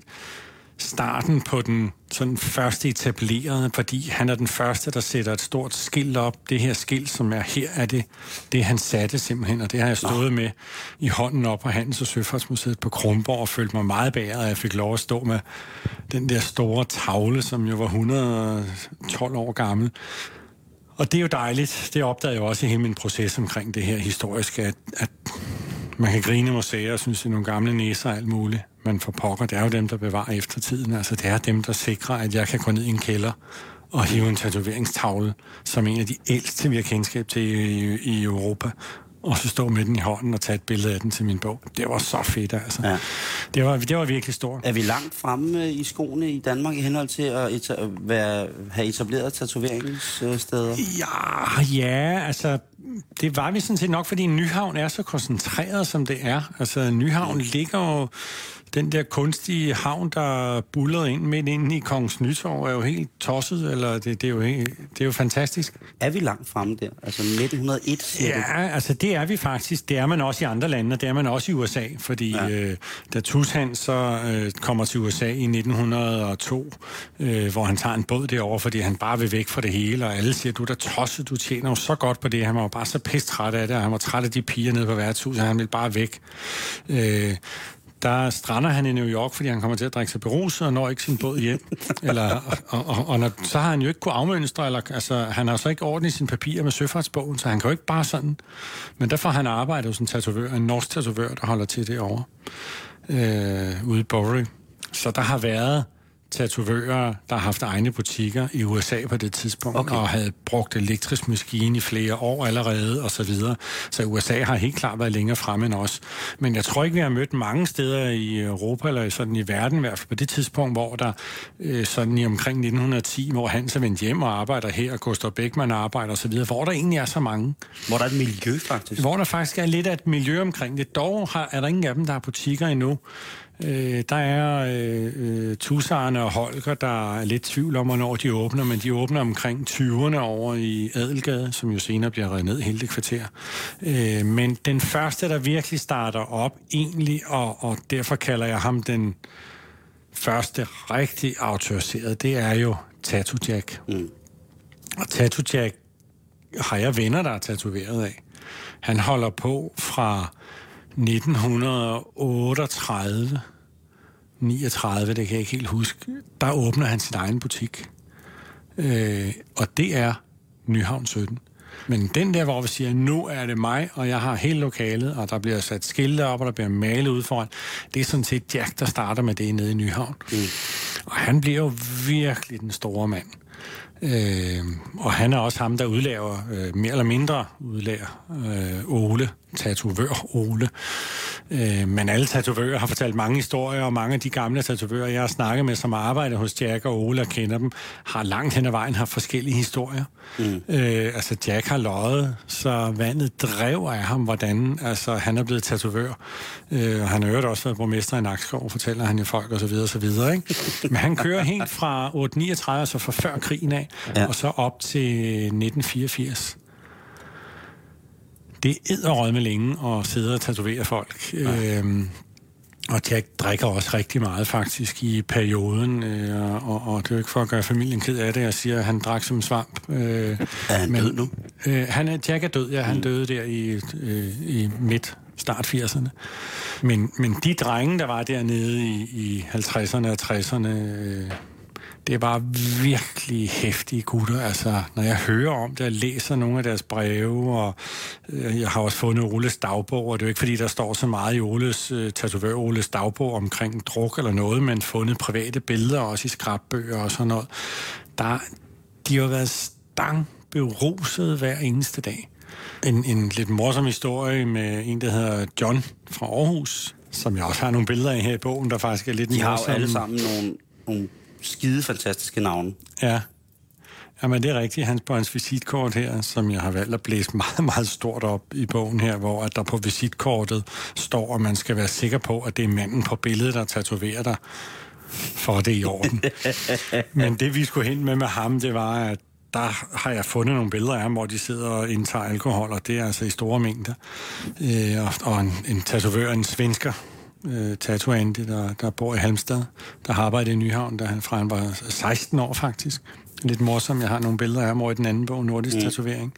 starten på den sådan første etablerede, fordi han er den første, der sætter et stort skilt op. Det her skilt, som er her, er det, det han satte simpelthen, og det har jeg stået Nå. med i hånden op på Handels- og Søfartsmuseet på Kronborg og følte mig meget bæret, at jeg fik lov at stå med den der store tavle, som jo var 112 år gammel. Og det er jo dejligt. Det opdagede jeg også i hele min proces omkring det her historiske, at, at man kan grine museer og synes, det er nogle gamle næser og alt muligt. Men for pokker, det er jo dem, der bevarer eftertiden. Altså, det er dem, der sikrer, at jeg kan gå ned i en kælder og hive en tatoveringstavle, som en af de ældste, vi har kendskab til i, i Europa, og så stå med den i hånden og tage et billede af den til min bog. Det var så fedt, altså. Ja. Det, var, det var virkelig stort. Er vi langt fremme i skoene i Danmark i henhold til at eta- være, have etableret tatoveringssteder? Ja, ja, altså det var vi sådan set nok, fordi Nyhavn er så koncentreret, som det er. Altså, Nyhavn ligger jo den der kunstige havn, der bullerede ind midt inde i Kongens Nytorv, er jo helt tosset, eller det, det, er, jo helt, det er jo fantastisk. Er vi langt fremme der? Altså 1901, siger Ja, du? altså det er vi faktisk. Det er man også i andre lande, og det er man også i USA, fordi ja. øh, da Tushans så øh, kommer til USA i 1902, øh, hvor han tager en båd derovre, fordi han bare vil væk fra det hele, og alle siger, du er da tosset, du tjener jo så godt på det. Han var jo bare så pisse træt af det, og han var træt af de piger nede på værtshuset, han ville bare væk. Øh, der strander han i New York, fordi han kommer til at drikke sig beruset og når ikke sin båd hjem. eller, og, og, og når, så har han jo ikke kunnet afmønstre, eller, altså, han har så ikke orden i sine papirer med søfartsbogen, så han kan jo ikke bare sådan. Men derfor har han arbejdet hos en tatovør, en norsk tatovør, der holder til det over øh, ude i Bowery. Så der har været tatovører, der har haft egne butikker i USA på det tidspunkt, okay. og havde brugt elektrisk maskine i flere år allerede, og så videre. Så USA har helt klart været længere fremme end os. Men jeg tror ikke, vi har mødt mange steder i Europa, eller sådan i verden, i hvert fald på det tidspunkt, hvor der øh, sådan i omkring 1910, hvor Hans er vendt hjem og arbejder her, og Gustav Beckmann arbejder osv., hvor der egentlig er så mange. Hvor der er et miljø, faktisk. Hvor der faktisk er lidt af et miljø omkring det. Dog har, er der ingen af dem, der har butikker endnu. Øh, der er øh, øh, Tusarne og Holger, der er lidt tvivl om, hvornår de åbner, men de åbner omkring 20'erne over i Adelgade, som jo senere bliver reddet ned hele det kvarter. Øh, men den første, der virkelig starter op egentlig, og, og derfor kalder jeg ham den første rigtig autoriserede, det er jo Tattoo Jack. Mm. Og Tattoo Jack har jeg venner, der er tatoveret af. Han holder på fra 1938, 39, det kan jeg ikke helt huske. Der åbner han sin egen butik. Øh, og det er Nyhavn 17. Men den der, hvor vi siger, nu er det mig, og jeg har hele lokalet, og der bliver sat skilte op, og der bliver malet ud foran, det er sådan set Jack, der starter med det nede i Nyhavn. Mm. Og han bliver jo virkelig den store mand. Øh, og han er også ham, der udlaver, øh, mere eller mindre udlærer, øh, Ole, tatovør Ole. Øh, men alle tatovører har fortalt mange historier, og mange af de gamle tatovører, jeg har snakket med, som arbejder hos Jack og Ole og kender dem, har langt hen ad vejen haft forskellige historier. Mm. Øh, altså Jack har løjet, så vandet drev af ham, hvordan altså, han er blevet tatovør. Øh, og han har også været borgmester i Nakskov, fortæller han jo folk, og så videre, og så videre. Ikke? Men han kører helt fra 839, altså fra før krigen af, ja. og så op til 1984 det er med længe at sidde og tatovere folk. Ja. Øhm, og Jack drikker også rigtig meget faktisk i perioden, øh, og, og det er jo ikke for at gøre familien ked af det, jeg siger, at han drak som en svamp. Øh, er han men, død nu? Øh, han er, Jack er død, ja. Han mm. døde der i, øh, i midt start 80'erne. Men, men de drenge, der var dernede i, i 50'erne og 60'erne, øh, det var virkelig hæftige gutter. Altså, når jeg hører om det, og læser nogle af deres breve, og øh, jeg har også fundet Oles dagbog, og det er jo ikke, fordi der står så meget i Oles, øh, tatovør Oles dagbog omkring druk eller noget, men fundet private billeder, også i skrabbøger og sådan noget. Der, de har været stang beruset hver eneste dag. En, en lidt morsom historie med en, der hedder John fra Aarhus, som jeg også har nogle billeder af her i bogen, der faktisk er lidt De har jo alle sammen nogle, nogle skide fantastiske navne. Ja. Jamen, det er rigtigt. Hans, på hans visitkort her, som jeg har valgt at blæse meget, meget stort op i bogen her, hvor at der på visitkortet står, at man skal være sikker på, at det er manden på billedet, der tatoverer dig, for det er i orden. Men det, vi skulle hen med med ham, det var, at der har jeg fundet nogle billeder af ham, hvor de sidder og indtager alkohol, og det er altså i store mængder. Øh, og en, en tatovør, en svensker, øh, tatoandy, der, der bor i Halmstad, der har arbejdet i Nyhavn, der han, fra han var 16 år faktisk. Lidt morsom, jeg har nogle billeder af ham over i den anden bog, Nordisk mm. Tatovering.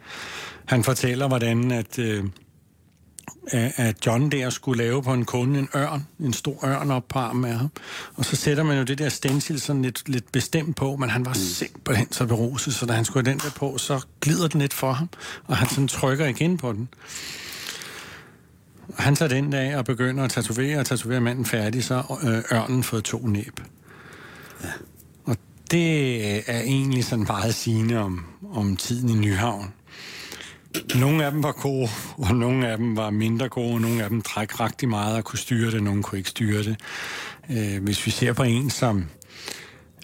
Han fortæller, hvordan at, øh, at John der skulle lave på en kunde en ørn, en stor ørn op på armen af ham. Og så sætter man jo det der stencil sådan lidt, lidt bestemt på, men han var mm. simpelthen så beruset, så da han skulle have den der på, så glider den lidt for ham, og han sådan trykker igen på den. Han tager den dag og begynder at tatovere, og tatovere manden færdig, så øh, ørnen fået to næb. Ja. Og det er egentlig sådan meget sigende om, om tiden i Nyhavn. Nogle af dem var gode, og nogle af dem var mindre gode, og nogle af dem træk rigtig meget og kunne styre det, nogle kunne ikke styre det. Øh, hvis vi ser på en, som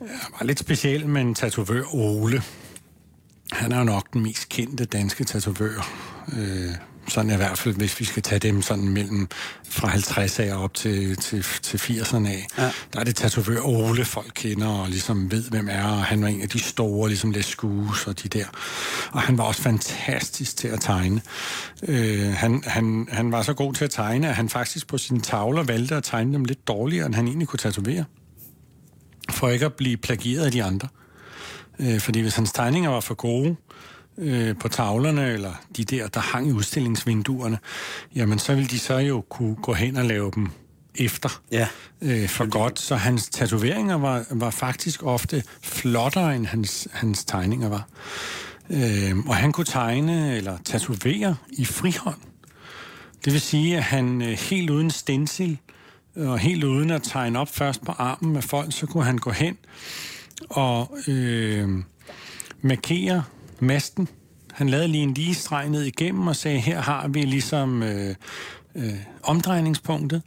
var lidt speciel, men tatovør Ole. Han er jo nok den mest kendte danske tatovør. Øh, sådan i hvert fald, hvis vi skal tage dem sådan mellem fra 50 af op til, til, til 80'erne af. Ja. Der er det tatovør Ole, folk kender og ligesom ved, hvem er, og han var en af de store, ligesom Lescus og de der. Og han var også fantastisk til at tegne. Øh, han, han, han var så god til at tegne, at han faktisk på sine tavler valgte at tegne dem lidt dårligere, end han egentlig kunne tatovere. For ikke at blive plagieret af de andre. Øh, fordi hvis hans tegninger var for gode, øh, på tavlerne, eller de der, der hang i udstillingsvinduerne, jamen så ville de så jo kunne gå hen og lave dem efter ja. øh, for godt. Så hans tatoveringer var, var faktisk ofte flottere, end hans, hans tegninger var. Øh, og han kunne tegne eller tatovere i frihånd. Det vil sige, at han øh, helt uden stencil og helt uden at tegne op først på armen med folk, så kunne han gå hen og øh, markere masten. Han lavede lige en lige streg ned igennem og sagde, her har vi ligesom øh, øh, omdrejningspunktet,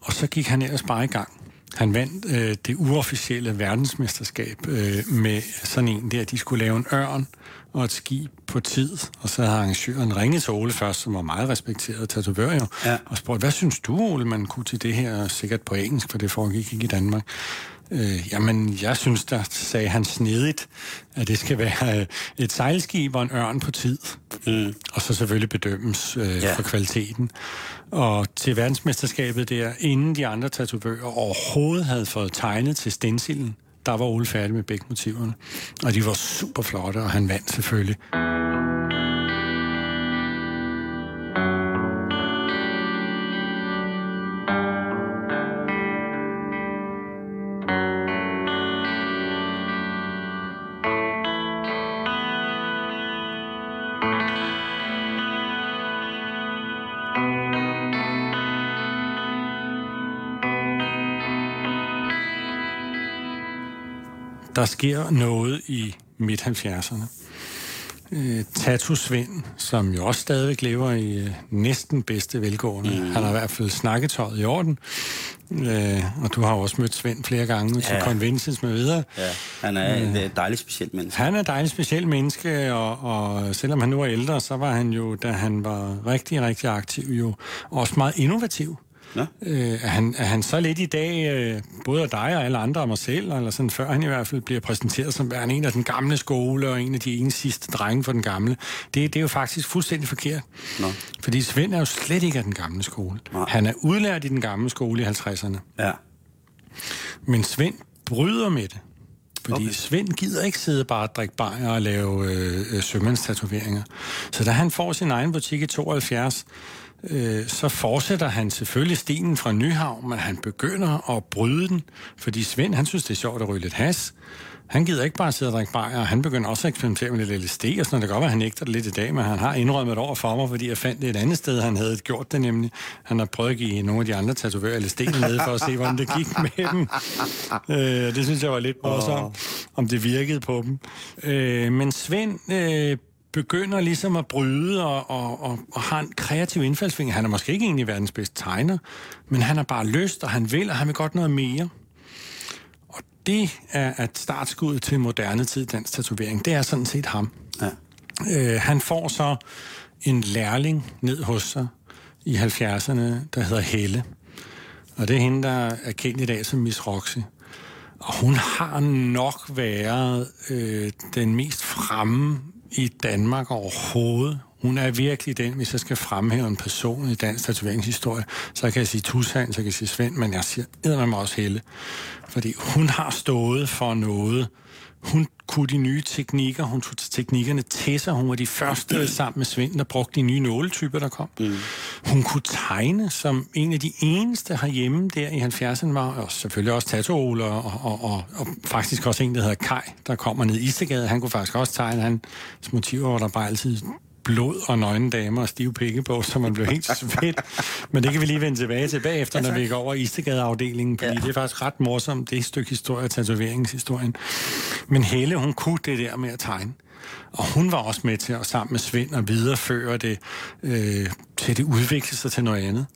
og så gik han ellers bare i gang. Han vandt øh, det uofficielle verdensmesterskab øh, med sådan en der, de skulle lave en ørn og et skib på tid, og så havde arrangøren ringet til Ole først, som var meget respekteret tatovør jo, ja. og spurgte, hvad synes du, Ole, man kunne til det her, sikkert på engelsk, for det foregik ikke i Danmark. Øh, jamen, jeg synes, der sagde han snedigt, at det skal være øh, et sejlskib og en ørn på tid. Mm. Og så selvfølgelig bedømmes øh, ja. for kvaliteten. Og til verdensmesterskabet der, inden de andre tatovører overhovedet havde fået tegnet til stencilen, der var Ole færdig med begge motiverne. Og de var super flotte, og han vandt selvfølgelig. Sker noget i midt-70'erne. Øh, Tattoo Svend, som jo også stadigvæk lever i øh, næsten bedste velgående. Mm. Han har i hvert fald snakketøjet i orden. Øh, og du har også mødt Svend flere gange ja. til conventions med videre. Ja, han er øh, et dejligt specielt menneske. Han er et dejligt specielt menneske, og, og selvom han nu er ældre, så var han jo, da han var rigtig, rigtig aktiv, jo også meget innovativ. Ja. Øh, er, han, er han så lidt i dag, øh, både af dig og alle andre og mig selv, eller sådan før han i hvert fald bliver præsenteret som værende en af den gamle skole, og en af de ene sidste drenge for den gamle, det, det er jo faktisk fuldstændig forkert. Nå. Fordi Svend er jo slet ikke af den gamle skole. Nå. Han er udlært i den gamle skole i 50'erne. Ja. Men Svend bryder med det. Fordi okay. Svend gider ikke sidde bare og drikke bajer og lave øh, øh, sømandstatoveringer. Så da han får sin egen butik i 72, øh, så fortsætter han selvfølgelig stenen fra Nyhavn, men han begynder at bryde den, fordi Svend, han synes, det er sjovt at ryge lidt has. Han gider ikke bare sidde og drikke bajer, han begynder også at eksperimentere med lidt LSD, og sådan. Det kan godt være, han nægter det lidt i dag, men han har indrømmet over for mig, fordi jeg fandt det et andet sted, han havde gjort det nemlig. Han har prøvet at give nogle af de andre tatovører LSD ned for at se, hvordan det gik med dem. Øh, det synes jeg var lidt morsomt, oh. om det virkede på dem. Øh, men Svend øh, begynder ligesom at bryde og, og, og, og har en kreativ indfaldsvinkel. Han er måske ikke egentlig verdens bedste tegner, men han har bare lyst, og han vil, og han vil godt noget mere. Og det er et startskud til moderne tid dansk tatovering. Det er sådan set ham. Ja. Øh, han får så en lærling ned hos sig i 70'erne, der hedder Helle. Og det er hende, der er kendt i dag som Miss Roxy. Og hun har nok været øh, den mest fremme i Danmark overhovedet. Hun er virkelig den, hvis jeg skal fremhæve en person i dansk tatoveringshistorie, så kan jeg sige Tusan, så kan jeg sige Svend, men jeg siger mig også Helle. Fordi hun har stået for noget, hun kunne de nye teknikker, hun tog teknikkerne til sig. Hun var de første sammen med Svend, der brugte de nye nåletyper, der kom. Mm. Hun kunne tegne som en af de eneste herhjemme der i 70'erne var, og selvfølgelig også tattoo og, og, og, og, og faktisk også en, der hedder Kai, der kommer ned i Istegade. Han kunne faktisk også tegne. Hans motiver var der bare altid blod og nøgne damer og stive pikke på, så man blev helt svedt. Men det kan vi lige vende tilbage til bagefter, når vi går over Istegade-afdelingen, fordi ja. det er faktisk ret morsomt, det stykke historie, tatoveringshistorien. Men Helle, hun kunne det der med at tegne. Og hun var også med til at sammen med Svend og videreføre det, øh, til det udvikle sig til noget andet.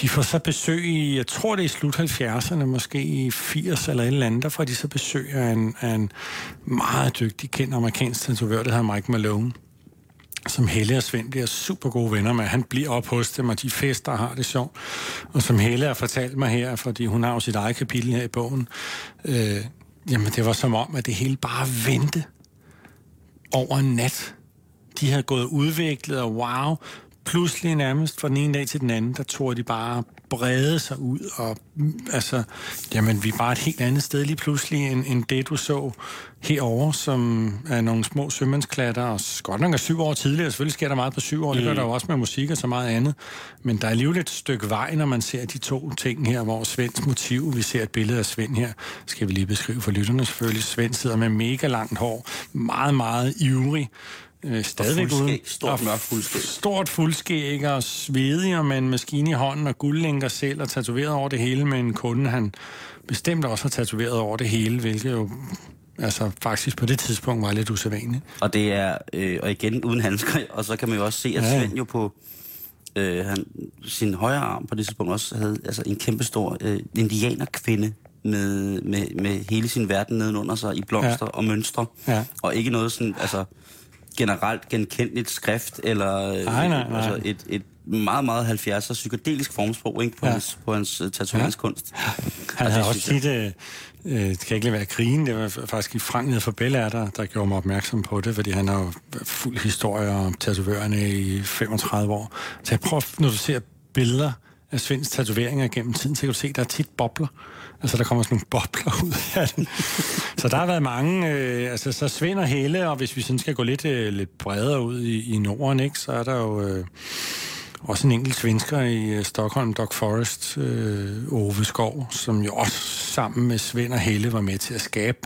De får så besøg i, jeg tror det er i slut 70'erne, måske i 80 eller et eller andet, der får de så besøg af en, af en meget dygtig, kendt amerikansk tatovør, der hedder Mike Malone som Helle og Svend bliver super gode venner med. Han bliver op hos dem, og de fester og har det sjovt. Og som Helle har fortalt mig her, fordi hun har jo sit eget kapitel her i bogen, øh, jamen det var som om, at det hele bare vendte over en nat. De havde gået udviklet, og wow, pludselig nærmest fra den ene dag til den anden, der tog de bare brede sig ud, og altså, jamen, vi er bare et helt andet sted lige pludselig, end, end det, du så herover som er nogle små sømandsklatter, og godt nok er syv år tidligere, selvfølgelig sker der meget på syv år, mm. det gør mm. der jo også med musik og så meget andet, men der er alligevel et stykke vej, når man ser de to ting her, hvor Svends motiv, vi ser et billede af Svend her, skal vi lige beskrive for lytterne selvfølgelig, Svend sidder med mega langt hår, meget, meget ivrig, øh, stadigvæk uden. Stort mørkt fuldskæg. Stort fuldskæg og svedig og med en maskine i hånden og guldlænker selv og tatoveret over det hele med en kunde, han bestemt også har tatoveret over det hele, hvilket jo altså faktisk på det tidspunkt var lidt usædvanligt. Og det er, øh, og igen uden handsker, og så kan man jo også se, at ja. Svend jo på øh, han, sin højre arm på det tidspunkt også havde altså en kæmpestor øh, indianerkvinde med, med, med hele sin verden nedenunder sig i blomster ja. og mønstre. Ja. Og ikke noget sådan, altså generelt genkendeligt skrift, eller øh, nej, nej, nej. Altså et, et meget, meget 70'er psykedelisk formsprog ikke, på, ja. hans, på hans uh, tatoveringskunst. Ja. Han havde også tit, øh, øh, det kan ikke være krigen, det var faktisk i Frank for Bella, der, der gjorde mig opmærksom på det, fordi han har jo fuld historie om tatovørerne i 35 år. Så jeg prøver, når du ser billeder af Svends tatoveringer gennem tiden, så kan du se, at der er tit bobler. Altså, der kommer sådan nogle bobler ud af den. så der har været mange, øh, altså, så Svend og Helle, og hvis vi sådan skal gå lidt, øh, lidt bredere ud i, i Norden, ikke, så er der jo øh, også en enkelt svensker i uh, Stockholm, Doc Forest, øh, Ove Skov, som jo også sammen med Svend og Helle var med til at skabe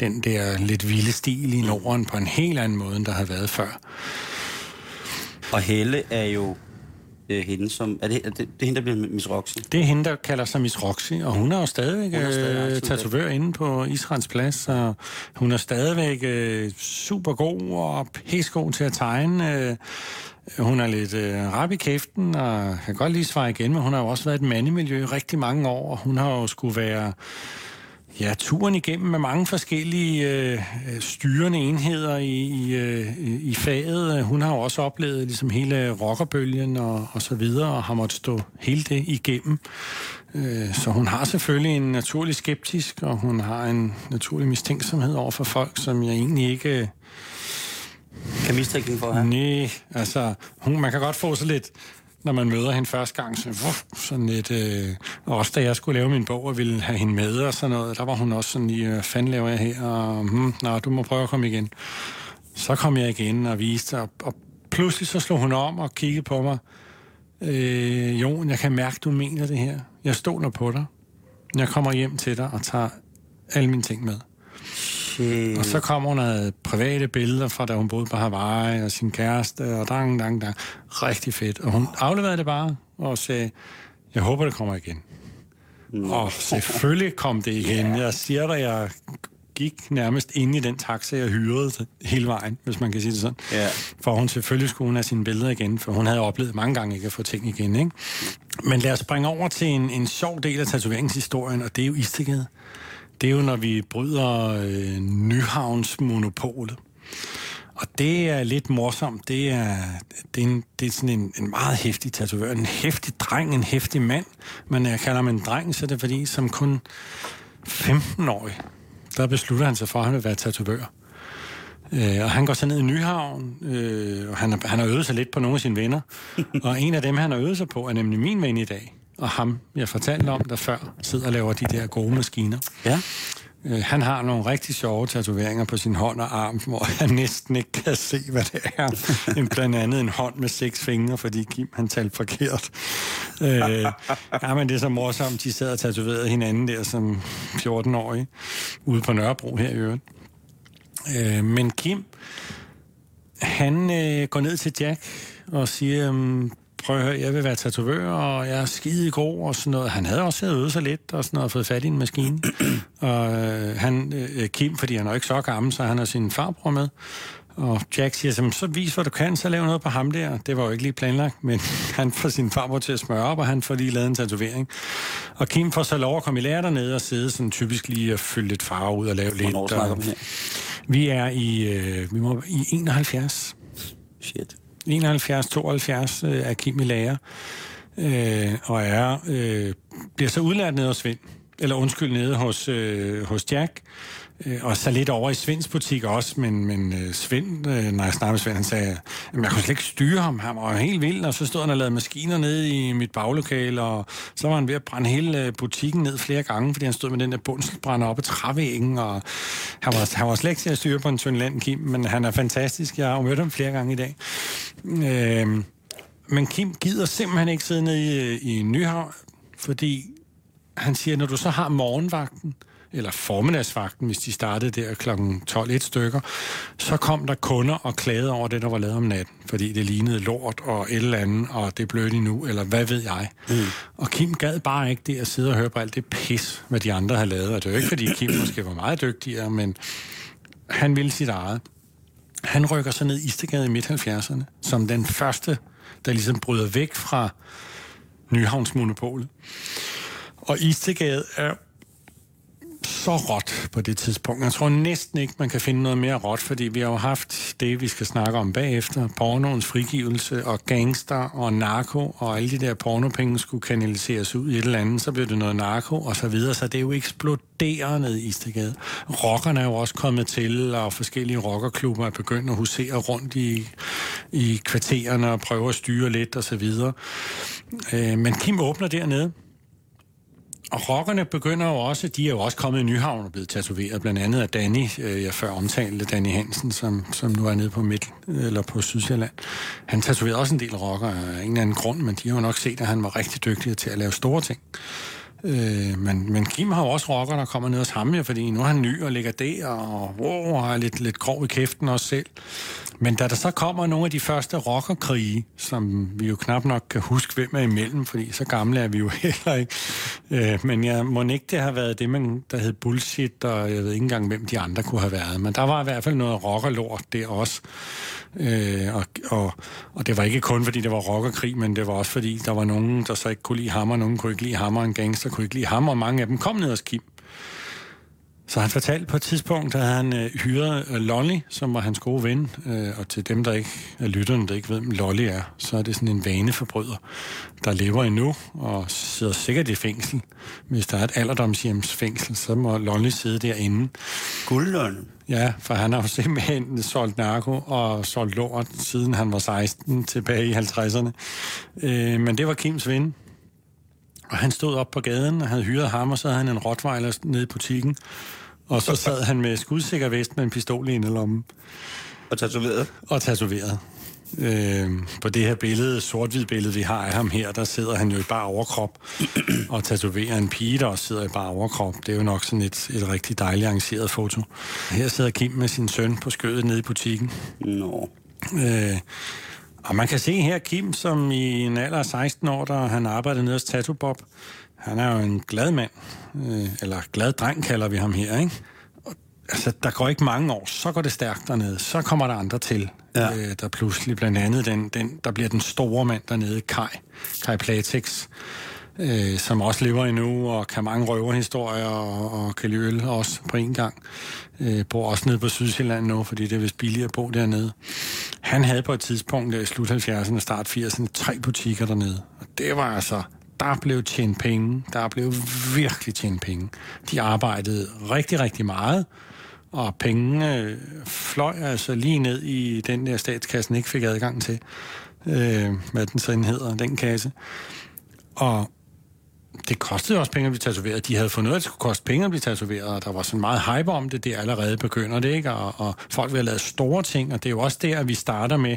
den der lidt vilde stil i Norden på en helt anden måde, end der har været før. Og Helle er jo øh, hende som... Er det, er det, det er hende, der bliver Miss Roxy? Det er hende, der kalder sig Miss Roxy, og hun er jo stadigvæk Hun er øh, tatovør inde på Israels plads, og hun er stadigvæk øh, super god og pissegod til at tegne. Øh, hun er lidt øh, rap i kæften, og kan godt lige svare igen, men hun har jo også været et mandemiljø i rigtig mange år, og hun har jo skulle være ja, turen igennem med mange forskellige øh, styrende enheder i, i, øh, i faget. Hun har jo også oplevet ligesom hele rockerbølgen og, og så videre, og har måttet stå hele det igennem. Øh, så hun har selvfølgelig en naturlig skeptisk, og hun har en naturlig mistænksomhed over for folk, som jeg egentlig ikke... Øh, Kan mistænke for at have? Nej, altså, hun, man kan godt få så lidt, når man møder hende første gang, så, wuff, sådan lidt, øh, og også da jeg skulle lave min bog og ville have hende med og sådan noget, der var hun også sådan lige, hvad fanden laver jeg her, og hmm, nå, du må prøve at komme igen. Så kom jeg igen og viste, og, og pludselig så slog hun om og kiggede på mig. Øh, Jon, jeg kan mærke, du mener det her. Jeg stoler på dig. Jeg kommer hjem til dig og tager alle mine ting med. Shit. Og så kom hun af private billeder fra, da hun boede på Hawaii, og sin kæreste, og dang, dang, dang. Rigtig fedt. Og hun afleverede det bare, og sagde, jeg håber, det kommer igen. Mm. Og selvfølgelig kom det igen. Jeg siger dig, jeg gik nærmest ind i den taxa, jeg hyrede hele vejen, hvis man kan sige det sådan. Ja. For hun selvfølgelig skulle hun have sine billeder igen, for hun havde oplevet mange gange ikke at få ting igen. Ikke? Men lad os springe over til en, en sjov del af tatoveringshistorien, og det er jo Istegade. Det er jo, når vi bryder øh, Nyhavns monopolet. Og det er lidt morsomt. Det er, det er, en, det er sådan en, en meget hæftig tatovør. En hæftig dreng, en hæftig mand. Men når jeg kalder ham en dreng, så er det fordi, som kun 15-årig, der beslutter han sig for, at han vil være tatovør. Øh, og han går så ned i Nyhavn, øh, og han, han har øvet sig lidt på nogle af sine venner. og en af dem, han har øvet sig på, er nemlig min ven i dag. Og ham, jeg fortalte om, der før sidder og laver de der gode maskiner. Ja. Øh, han har nogle rigtig sjove tatoveringer på sin hånd og arm, hvor han næsten ikke kan se, hvad det er. En, blandt andet en hånd med seks fingre, fordi Kim han talte forkert. Øh, ja, men det er så morsomt, de sad og tatoverede hinanden der som 14-årige, ude på Nørrebro her i øvrigt. Øh, men Kim, han øh, går ned til Jack og siger, um, prøv at høre, jeg vil være tatovør, og jeg er skide god og sådan noget. Han havde også øvet sig lidt og sådan noget, og fået fat i en maskine. og øh, han, øh, Kim, fordi han er ikke så gammel, så han har sin farbror med. Og Jack siger, så, så vis, hvad du kan, så lav noget på ham der. Det var jo ikke lige planlagt, men han får sin farbror til at smøre op, og han får lige lavet en tatovering. Og Kim får så lov at komme i lære dernede og sidde sådan typisk lige og fylde lidt farve ud og lave lidt. Hvornår snakker og- vi vi er i, øh, vi må, i 71. Shit. 71, 72 øh, er Kim i lærer, øh, og er, øh, bliver så udlært nede hos Vind, eller undskyld, nede hos, øh, hos Jack, Øh, og så lidt over i Svends butik også, men, men øh, Svend, øh, når jeg snakkede med Svend, han sagde, at jeg kunne slet ikke styre ham, han var helt vild, og så stod han og lavede maskiner nede i mit baglokale, og så var han ved at brænde hele butikken ned flere gange, fordi han stod med den der bundselbrænder op ad trævæggen, og han var, han var slet ikke til at styre på en tynd land, Kim, men han er fantastisk, jeg har mødt ham flere gange i dag. Øh, men Kim gider simpelthen ikke sidde nede i, i Nyhavn, fordi han siger, når du så har morgenvagten, eller formiddagsvagten, hvis de startede der kl. 12 et stykker, så kom der kunder og klagede over det, der var lavet om natten, fordi det lignede lort og et eller andet, og det er blødt endnu, eller hvad ved jeg. Mm. Og Kim gad bare ikke det at sidde og høre på alt det pis, hvad de andre har lavet, og det er jo ikke, fordi Kim måske var meget dygtigere, men han ville sit eget. Han rykker så ned i Istegade i midt-70'erne, som den første, der ligesom bryder væk fra Nyhavnsmonopolet. Og Istegade er så råt på det tidspunkt. Jeg tror næsten ikke, man kan finde noget mere råt, fordi vi har jo haft det, vi skal snakke om bagefter. Pornoens frigivelse og gangster og narko, og alle de der pornopenge skulle kanaliseres ud i et eller andet, så blev det noget narko og så videre. Så det er jo eksploderet ned i Istegade. Rockerne er jo også kommet til, og forskellige rockerklubber er begyndt at husere rundt i, i kvartererne og prøve at styre lidt og så videre. Øh, men Kim åbner dernede, og rockerne begynder jo også, de er jo også kommet i Nyhavn og blevet tatoveret, blandt andet af Danny, øh, jeg før omtalte, Danny Hansen, som, som nu er nede på midt eller på Sydsjælland. Han tatoverede også en del rockere af en eller anden grund, men de har jo nok set, at han var rigtig dygtig til at lave store ting. Øh, men, men Kim har jo også rocker, der kommer ned hos ham, ja, fordi nu er han ny og ligger der, og, wow, og er lidt, lidt grov i kæften også selv. Men da der så kommer nogle af de første rockerkrige, som vi jo knap nok kan huske, hvem er imellem, fordi så gamle er vi jo heller ikke. Øh, men jeg må ikke det har været det, man, der hed bullshit, og jeg ved ikke engang, hvem de andre kunne have været. Men der var i hvert fald noget rockerlort der også. Øh, og, og, og det var ikke kun, fordi det var rockerkrig, men det var også, fordi der var nogen, der så ikke kunne lide ham, og nogen kunne ikke lide ham, og en gangster kunne ikke lide ham, og mange af dem kom ned hos Kim. Så han fortalte på et tidspunkt, at han øh, hyrede øh, Lolly, som var hans gode ven. Øh, og til dem, der ikke er lytterne, der ikke ved, hvem Lolly er, så er det sådan en vaneforbryder, der lever endnu og sidder sikkert i fængsel. Hvis der er et alderdomshjemsfængsel, så må Lolly sidde derinde. Guldløn. Ja, for han har jo simpelthen solgt narko og solgt lort, siden han var 16 tilbage i 50'erne. Øh, men det var Kims ven, og han stod op på gaden og havde hyret ham, og så havde han en rottweiler nede i butikken. Og så sad han med skudsikker vest med en pistol i en lomme. Og tatoveret. Og tatoveret. Øh, på det her billede, sort billede, vi har af ham her, der sidder han jo i bare overkrop og tatoverer en pige, der også sidder i bare overkrop. Det er jo nok sådan et, et rigtig dejligt arrangeret foto. Her sidder Kim med sin søn på skødet nede i butikken. Nå. Øh, og man kan se her Kim, som i en alder af 16 år, der han arbejder nede hos Tattoo Bob. Han er jo en glad mand, øh, eller glad dreng kalder vi ham her, ikke? Og, altså, der går ikke mange år, så går det stærkt dernede. Så kommer der andre til. Ja. Øh, der pludselig blandt andet, den, den, der bliver den store mand dernede, Kai, Kai Platex, øh, som også lever endnu, og kan mange røverhistorier, og, og kan lide øl også på en gang. Øh, bor også nede på Sydsjælland nu, fordi det er vist billigere at bo dernede. Han havde på et tidspunkt i slut 70'erne og start 80'erne tre butikker dernede. Og det var altså der blev tjent penge. Der blev virkelig tjent penge. De arbejdede rigtig, rigtig meget, og pengene øh, fløj altså lige ned i den der statskassen ikke fik adgang til, øh, hvad den sådan hedder, den kasse. Og det kostede også penge at blive tatoveret. De havde fundet ud af, at det skulle koste penge at blive tatoveret, og der var sådan meget hype om det. Det er allerede begynder det, ikke? Og, og folk vil have lavet store ting, og det er jo også der, at vi starter med,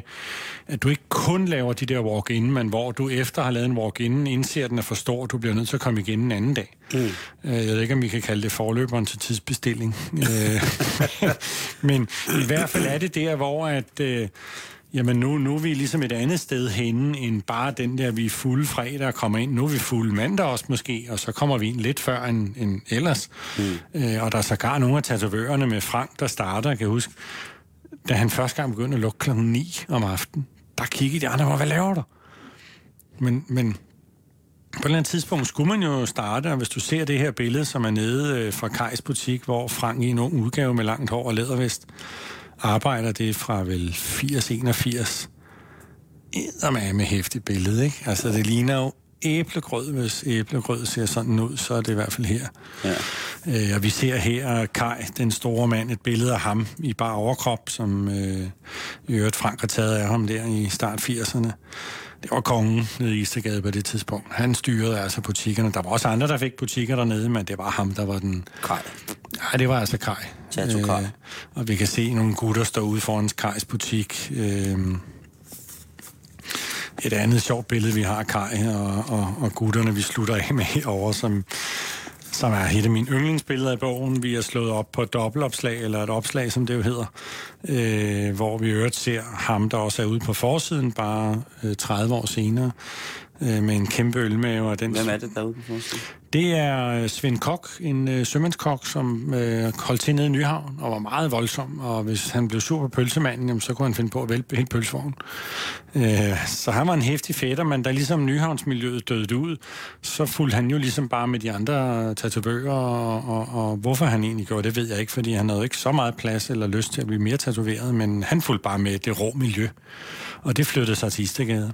at du ikke kun laver de der walk-in, men hvor du efter har lavet en walk-in, indser den er for stor, du bliver nødt til at komme igen en anden dag. Mm. Øh, jeg ved ikke, om vi kan kalde det forløberen til tidsbestilling. Øh, men i hvert fald er det der, hvor at... Øh, Jamen nu, nu er vi ligesom et andet sted henne, end bare den der, vi er fulde fredag og kommer ind. Nu er vi fulde mandag også måske, og så kommer vi ind lidt før end, end ellers. Mm. Øh, og der er sågar nogle af tatovørerne med Frank, der starter, jeg kan huske, da han første gang begyndte at lukke klokken 9 om aftenen, der kiggede de andre, hvad laver du? Men, men på et eller andet tidspunkt skulle man jo starte, og hvis du ser det her billede, som er nede øh, fra Kajs butik, hvor Frank i en ung udgave med langt hår og lædervest, arbejder det fra vel 80-81. Eddermame med hæftigt billede, ikke? Altså, det ligner jo æblegrød, hvis æblegrød ser sådan ud, så er det i hvert fald her. Ja. Øh, og vi ser her Kai, den store mand, et billede af ham i bare overkrop, som øh, i øvrigt Frank har taget af ham der i start 80'erne. Det var kongen nede i Istergade på det tidspunkt. Han styrede altså butikkerne. Der var også andre, der fik butikker dernede, men det var ham, der var den... Kai. Nej, det var altså Kai. Tattoo Kai. Øh, og vi kan se nogle gutter stå ude foran Kajs butik. Øh, et andet sjovt billede, vi har Kai og, og, og gutterne, vi slutter af med herovre, som som er et af mine yndlingsbilleder i bogen. Vi har slået op på et dobbeltopslag, eller et opslag, som det jo hedder, øh, hvor vi øvrigt ser ham, der også er ude på forsiden, bare øh, 30 år senere, øh, med en kæmpe ølmave. Og den, Hvem er det derude på? Det er øh, Svend Kok, en øh, sømandskok, som øh, holdt til nede i Nyhavn og var meget voldsom. Og hvis han blev sur på pølsemanden, jamen, så kunne han finde på at vælge hele pølsevognen. Øh, så han var en hæftig fætter, men da ligesom Nyhavnsmiljøet døde ud, så fulgte han jo ligesom bare med de andre tatovører. Og, og, og hvorfor han egentlig gjorde det, ved jeg ikke, fordi han havde ikke så meget plads eller lyst til at blive mere tatoveret, men han fulgte bare med det rå miljø. Og det flyttede sig til Istegade.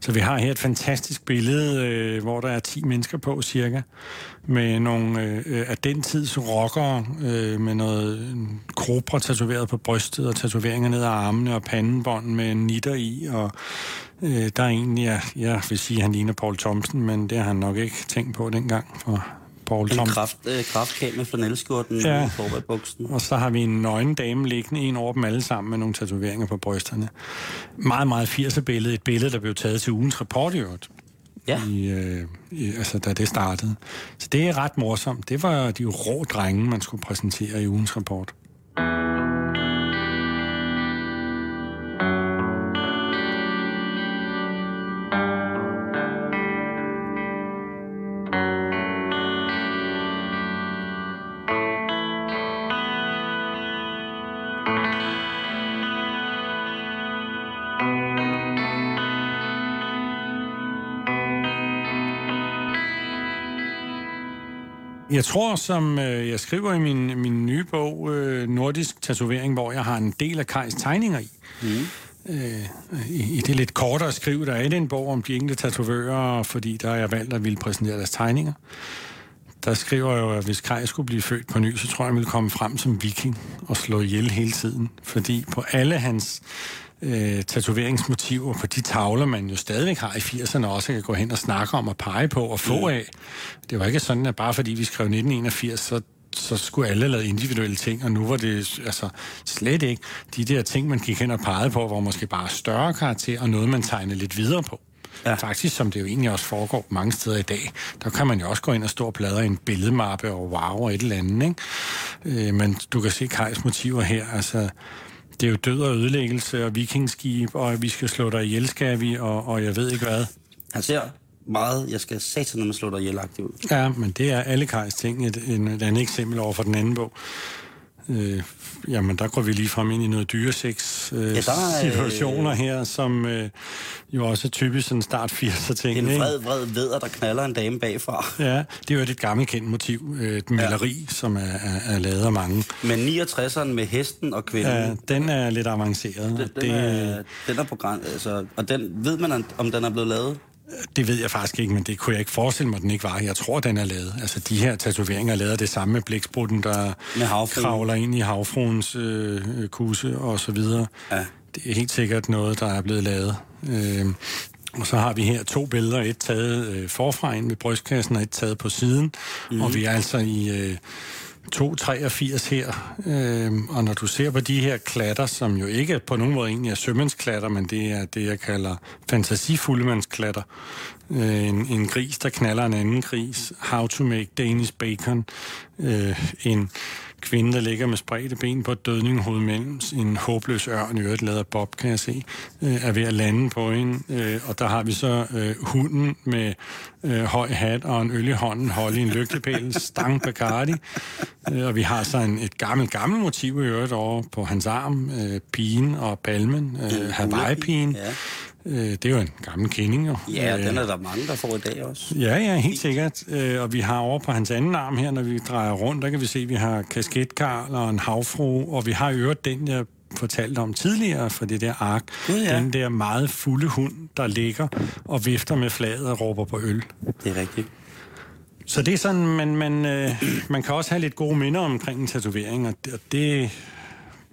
Så vi har her et fantastisk billede, øh, hvor der er 10 mennesker på cirka, med nogle øh, af den tids rockere, øh, med noget øh, kobra tatoveret på brystet, og tatoveringer ned ad armene, og pandenbånd med nitter i, og øh, der er egentlig, ja, jeg vil sige, at han ligner Paul Thompson, men det har han nok ikke tænkt på dengang, for Paul En kraft, øh, kraftkab med flanelskjorten ja. i buksen. Og så har vi en nøgen dame liggende en over dem alle sammen med nogle tatoveringer på brysterne. Meget, meget 80'er billede. Et billede, der blev taget til ugens rapport i øvrigt. ja. i, øh, i, altså, da det startede. Så det er ret morsomt. Det var de rå drenge, man skulle præsentere i ugens rapport. Jeg tror, som øh, jeg skriver i min, min nye bog, øh, Nordisk Tatovering, hvor jeg har en del af Kajs tegninger i. Mm. Øh, i, I det lidt kortere skriv, der er i den bog om de enkelte tatovører, fordi der er jeg valgt at ville præsentere deres tegninger. Der skriver jeg jo, at hvis Kaj skulle blive født på ny, så tror jeg, han ville komme frem som viking og slå ihjel hele tiden. Fordi på alle hans øh, tatoveringsmotiver på de tavler, man jo stadigvæk har i 80'erne, også kan gå hen og snakke om og pege på og få mm. af. Det var ikke sådan, at bare fordi vi skrev 1981, så så skulle alle lave individuelle ting, og nu var det altså slet ikke de der ting, man gik hen og pegede på, var måske bare større karakter, og noget, man tegnede lidt videre på. Ja. Faktisk, som det jo egentlig også foregår mange steder i dag, der kan man jo også gå ind og stå og bladre i en billedmappe og wow og et eller andet, ikke? Øh, men du kan se Kajs motiver her, altså det er jo død og ødelæggelse og vikingskib, og vi skal slå dig ihjel, skal vi, og, og jeg ved ikke hvad. Han ser meget, jeg skal satan, når man slår dig ihjel ud. Ja, men det er alle Kajs ting, et, et, et andet eksempel over for den anden bog. Øh, jamen, der går vi lige frem ind i noget dyresex øh, ja, situationer øh, her, som øh, jo også er typisk sådan start 80'er ting. En vred, vred veder, der knaller en dame bagfra. Ja, det er jo et gammelt kendt motiv, øh, et maleri, ja. som er, er, er lavet af mange. Men 69'eren med hesten og kvinden... Ja, den er lidt avanceret. Den, den, det, er, den er på græn, altså, og den, ved man, om den er blevet lavet? Det ved jeg faktisk ikke, men det kunne jeg ikke forestille mig, den ikke var. Jeg tror, den er lavet. Altså, de her tatoveringer er lavet det samme med blæksprutten, der med kravler ind i havfruens øh, kusse og så videre. Ja. Det er helt sikkert noget, der er blevet lavet. Øh, og så har vi her to billeder, et taget øh, forfra ind ved brystkassen, og et taget på siden. Mm. Og vi er altså i... Øh, 2,83 her, øh, og når du ser på de her klatter, som jo ikke på nogen måde egentlig er sømandsklatter, men det er det, jeg kalder fantasifuldmandsklatter. Øh, en, en gris, der knaller en anden gris. How to make Danish bacon. Øh, en kvinde, der ligger med spredte ben på et dødninghoved mellem en håbløs ørn, i øvrigt af Bob, kan jeg se, øh, er ved at lande på hende. Øh, og der har vi så øh, hunden med øh, høj hat og en øl i hånden, holde i en lygtepæl, stang Bacardi. Øh, og vi har så en, et gammelt, gammelt motiv i øvrigt over på hans arm, øh, pigen og palmen, øh, Hawaii-pigen. Ja. Øh, det er jo en gammel kending, jo. Ja, øh, den er der mange, der får i dag også. Ja, ja, helt sikkert. Øh, og vi har over på hans anden arm her, når vi drejer rundt, der kan vi se, at vi har kasketkarl og en havfru, og vi har i øvrigt den, jeg fortalte om tidligere fra det der ark. Ja. Den der meget fulde hund, der ligger og vifter med flaget og råber på øl. Det er rigtigt. Så det er sådan, man, man, øh, man kan også have lidt gode minder omkring en tatovering, og det, og det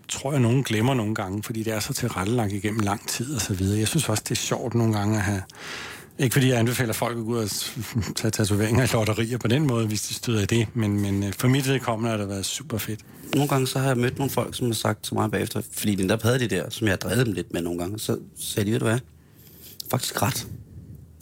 tror jeg, nogen glemmer nogle gange, fordi det er så tilrettelagt igennem lang tid og så videre. Jeg synes også, det er sjovt nogle gange at have... Ikke fordi jeg anbefaler folk at gå ud og tage tatoveringer i lotterier på den måde, hvis de støder i det, men, men øh, for mit vedkommende har det været super fedt. Nogle gange så har jeg mødt nogle folk, som har sagt til mig bagefter, fordi den der havde de der, som jeg har drevet dem lidt med nogle gange, så sagde de, ved du hvad, faktisk ret,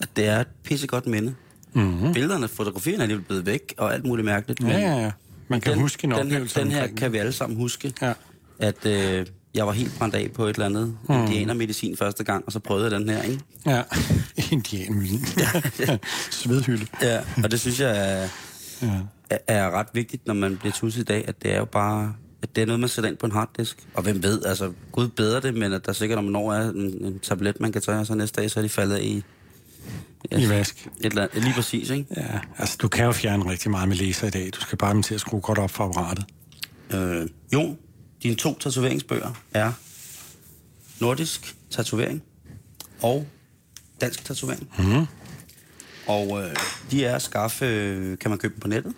at det er et pissegodt minde. Mm-hmm. Billederne, fotografierne er lige blevet væk, og alt muligt mærkeligt. Ja, ja, ja. Man kan den, huske en oplevelse Den her, den her kan vi alle sammen huske. Ja at øh, jeg var helt brændt af på et eller andet mm. indianermedicin første gang, og så prøvede jeg den her, ikke? Ja, indianermedicin. Svedhylde. Ja, og det synes jeg er, ja. er, ret vigtigt, når man bliver tusset i dag, at det er jo bare at det er noget, man sætter ind på en harddisk. Og hvem ved, altså, Gud bedre det, men at der sikkert om når er en, en tablet, man kan tage, og så næste dag, så er de faldet i... Ja, I vask. Et eller andet, lige præcis, ikke? Ja, altså, du kan jo fjerne rigtig meget med laser i dag. Du skal bare til at skrue godt op for apparatet. Øh, jo, dine to tatoveringsbøger er nordisk tatovering og dansk tatovering. Mm. Og øh, de er at skaffe, øh, kan man købe dem på nettet?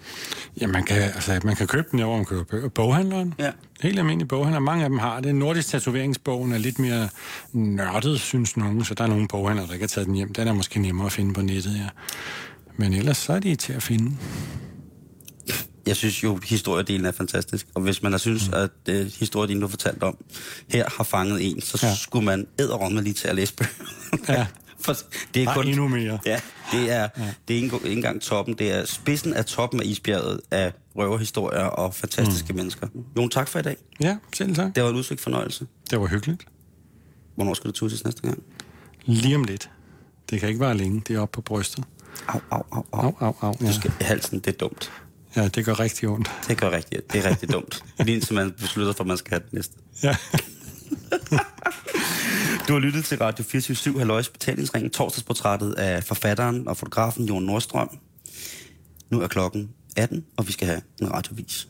Ja, man kan, altså, man kan købe dem, hvor man køber. Boghandleren. Ja. Helt almindelige boghandler. Mange af dem har det. Nordisk tatoveringsbogen er lidt mere nørdet, synes nogen, så der er nogle boghandlere, der ikke har taget den hjem. Den er måske nemmere at finde på nettet, ja. Men ellers så er de til at finde jeg synes jo, historiedelen er fantastisk. Og hvis man har synes, mm. at uh, historiedelen, du har fortalt om, her har fanget en, så ja. skulle man æderomme lige til at læse bøger. ja. For det er kun, endnu mere. Ja, Det er, ja. det er ikke, ikke engang toppen. Det er spidsen af toppen af isbjerget af røverhistorier og fantastiske mm. mennesker. Jon, tak for i dag. Ja, selv tak. Det var en udsøgt fornøjelse. Det var hyggeligt. Hvornår skal du tusses næste gang? Lige om lidt. Det kan ikke være længe. Det er oppe på brystet. Au, au, au, au. Au, au, au. Ja. Du skal, halsen, det er dumt. Ja, det gør rigtig ondt. Det gør rigtig, det er rigtig dumt. Lige indtil man beslutter for, at man skal have det næste. Ja. Du har lyttet til Radio 24 Halløjs Betalingsring, torsdagsportrættet af forfatteren og fotografen Jon Nordstrøm. Nu er klokken 18, og vi skal have en radiovis.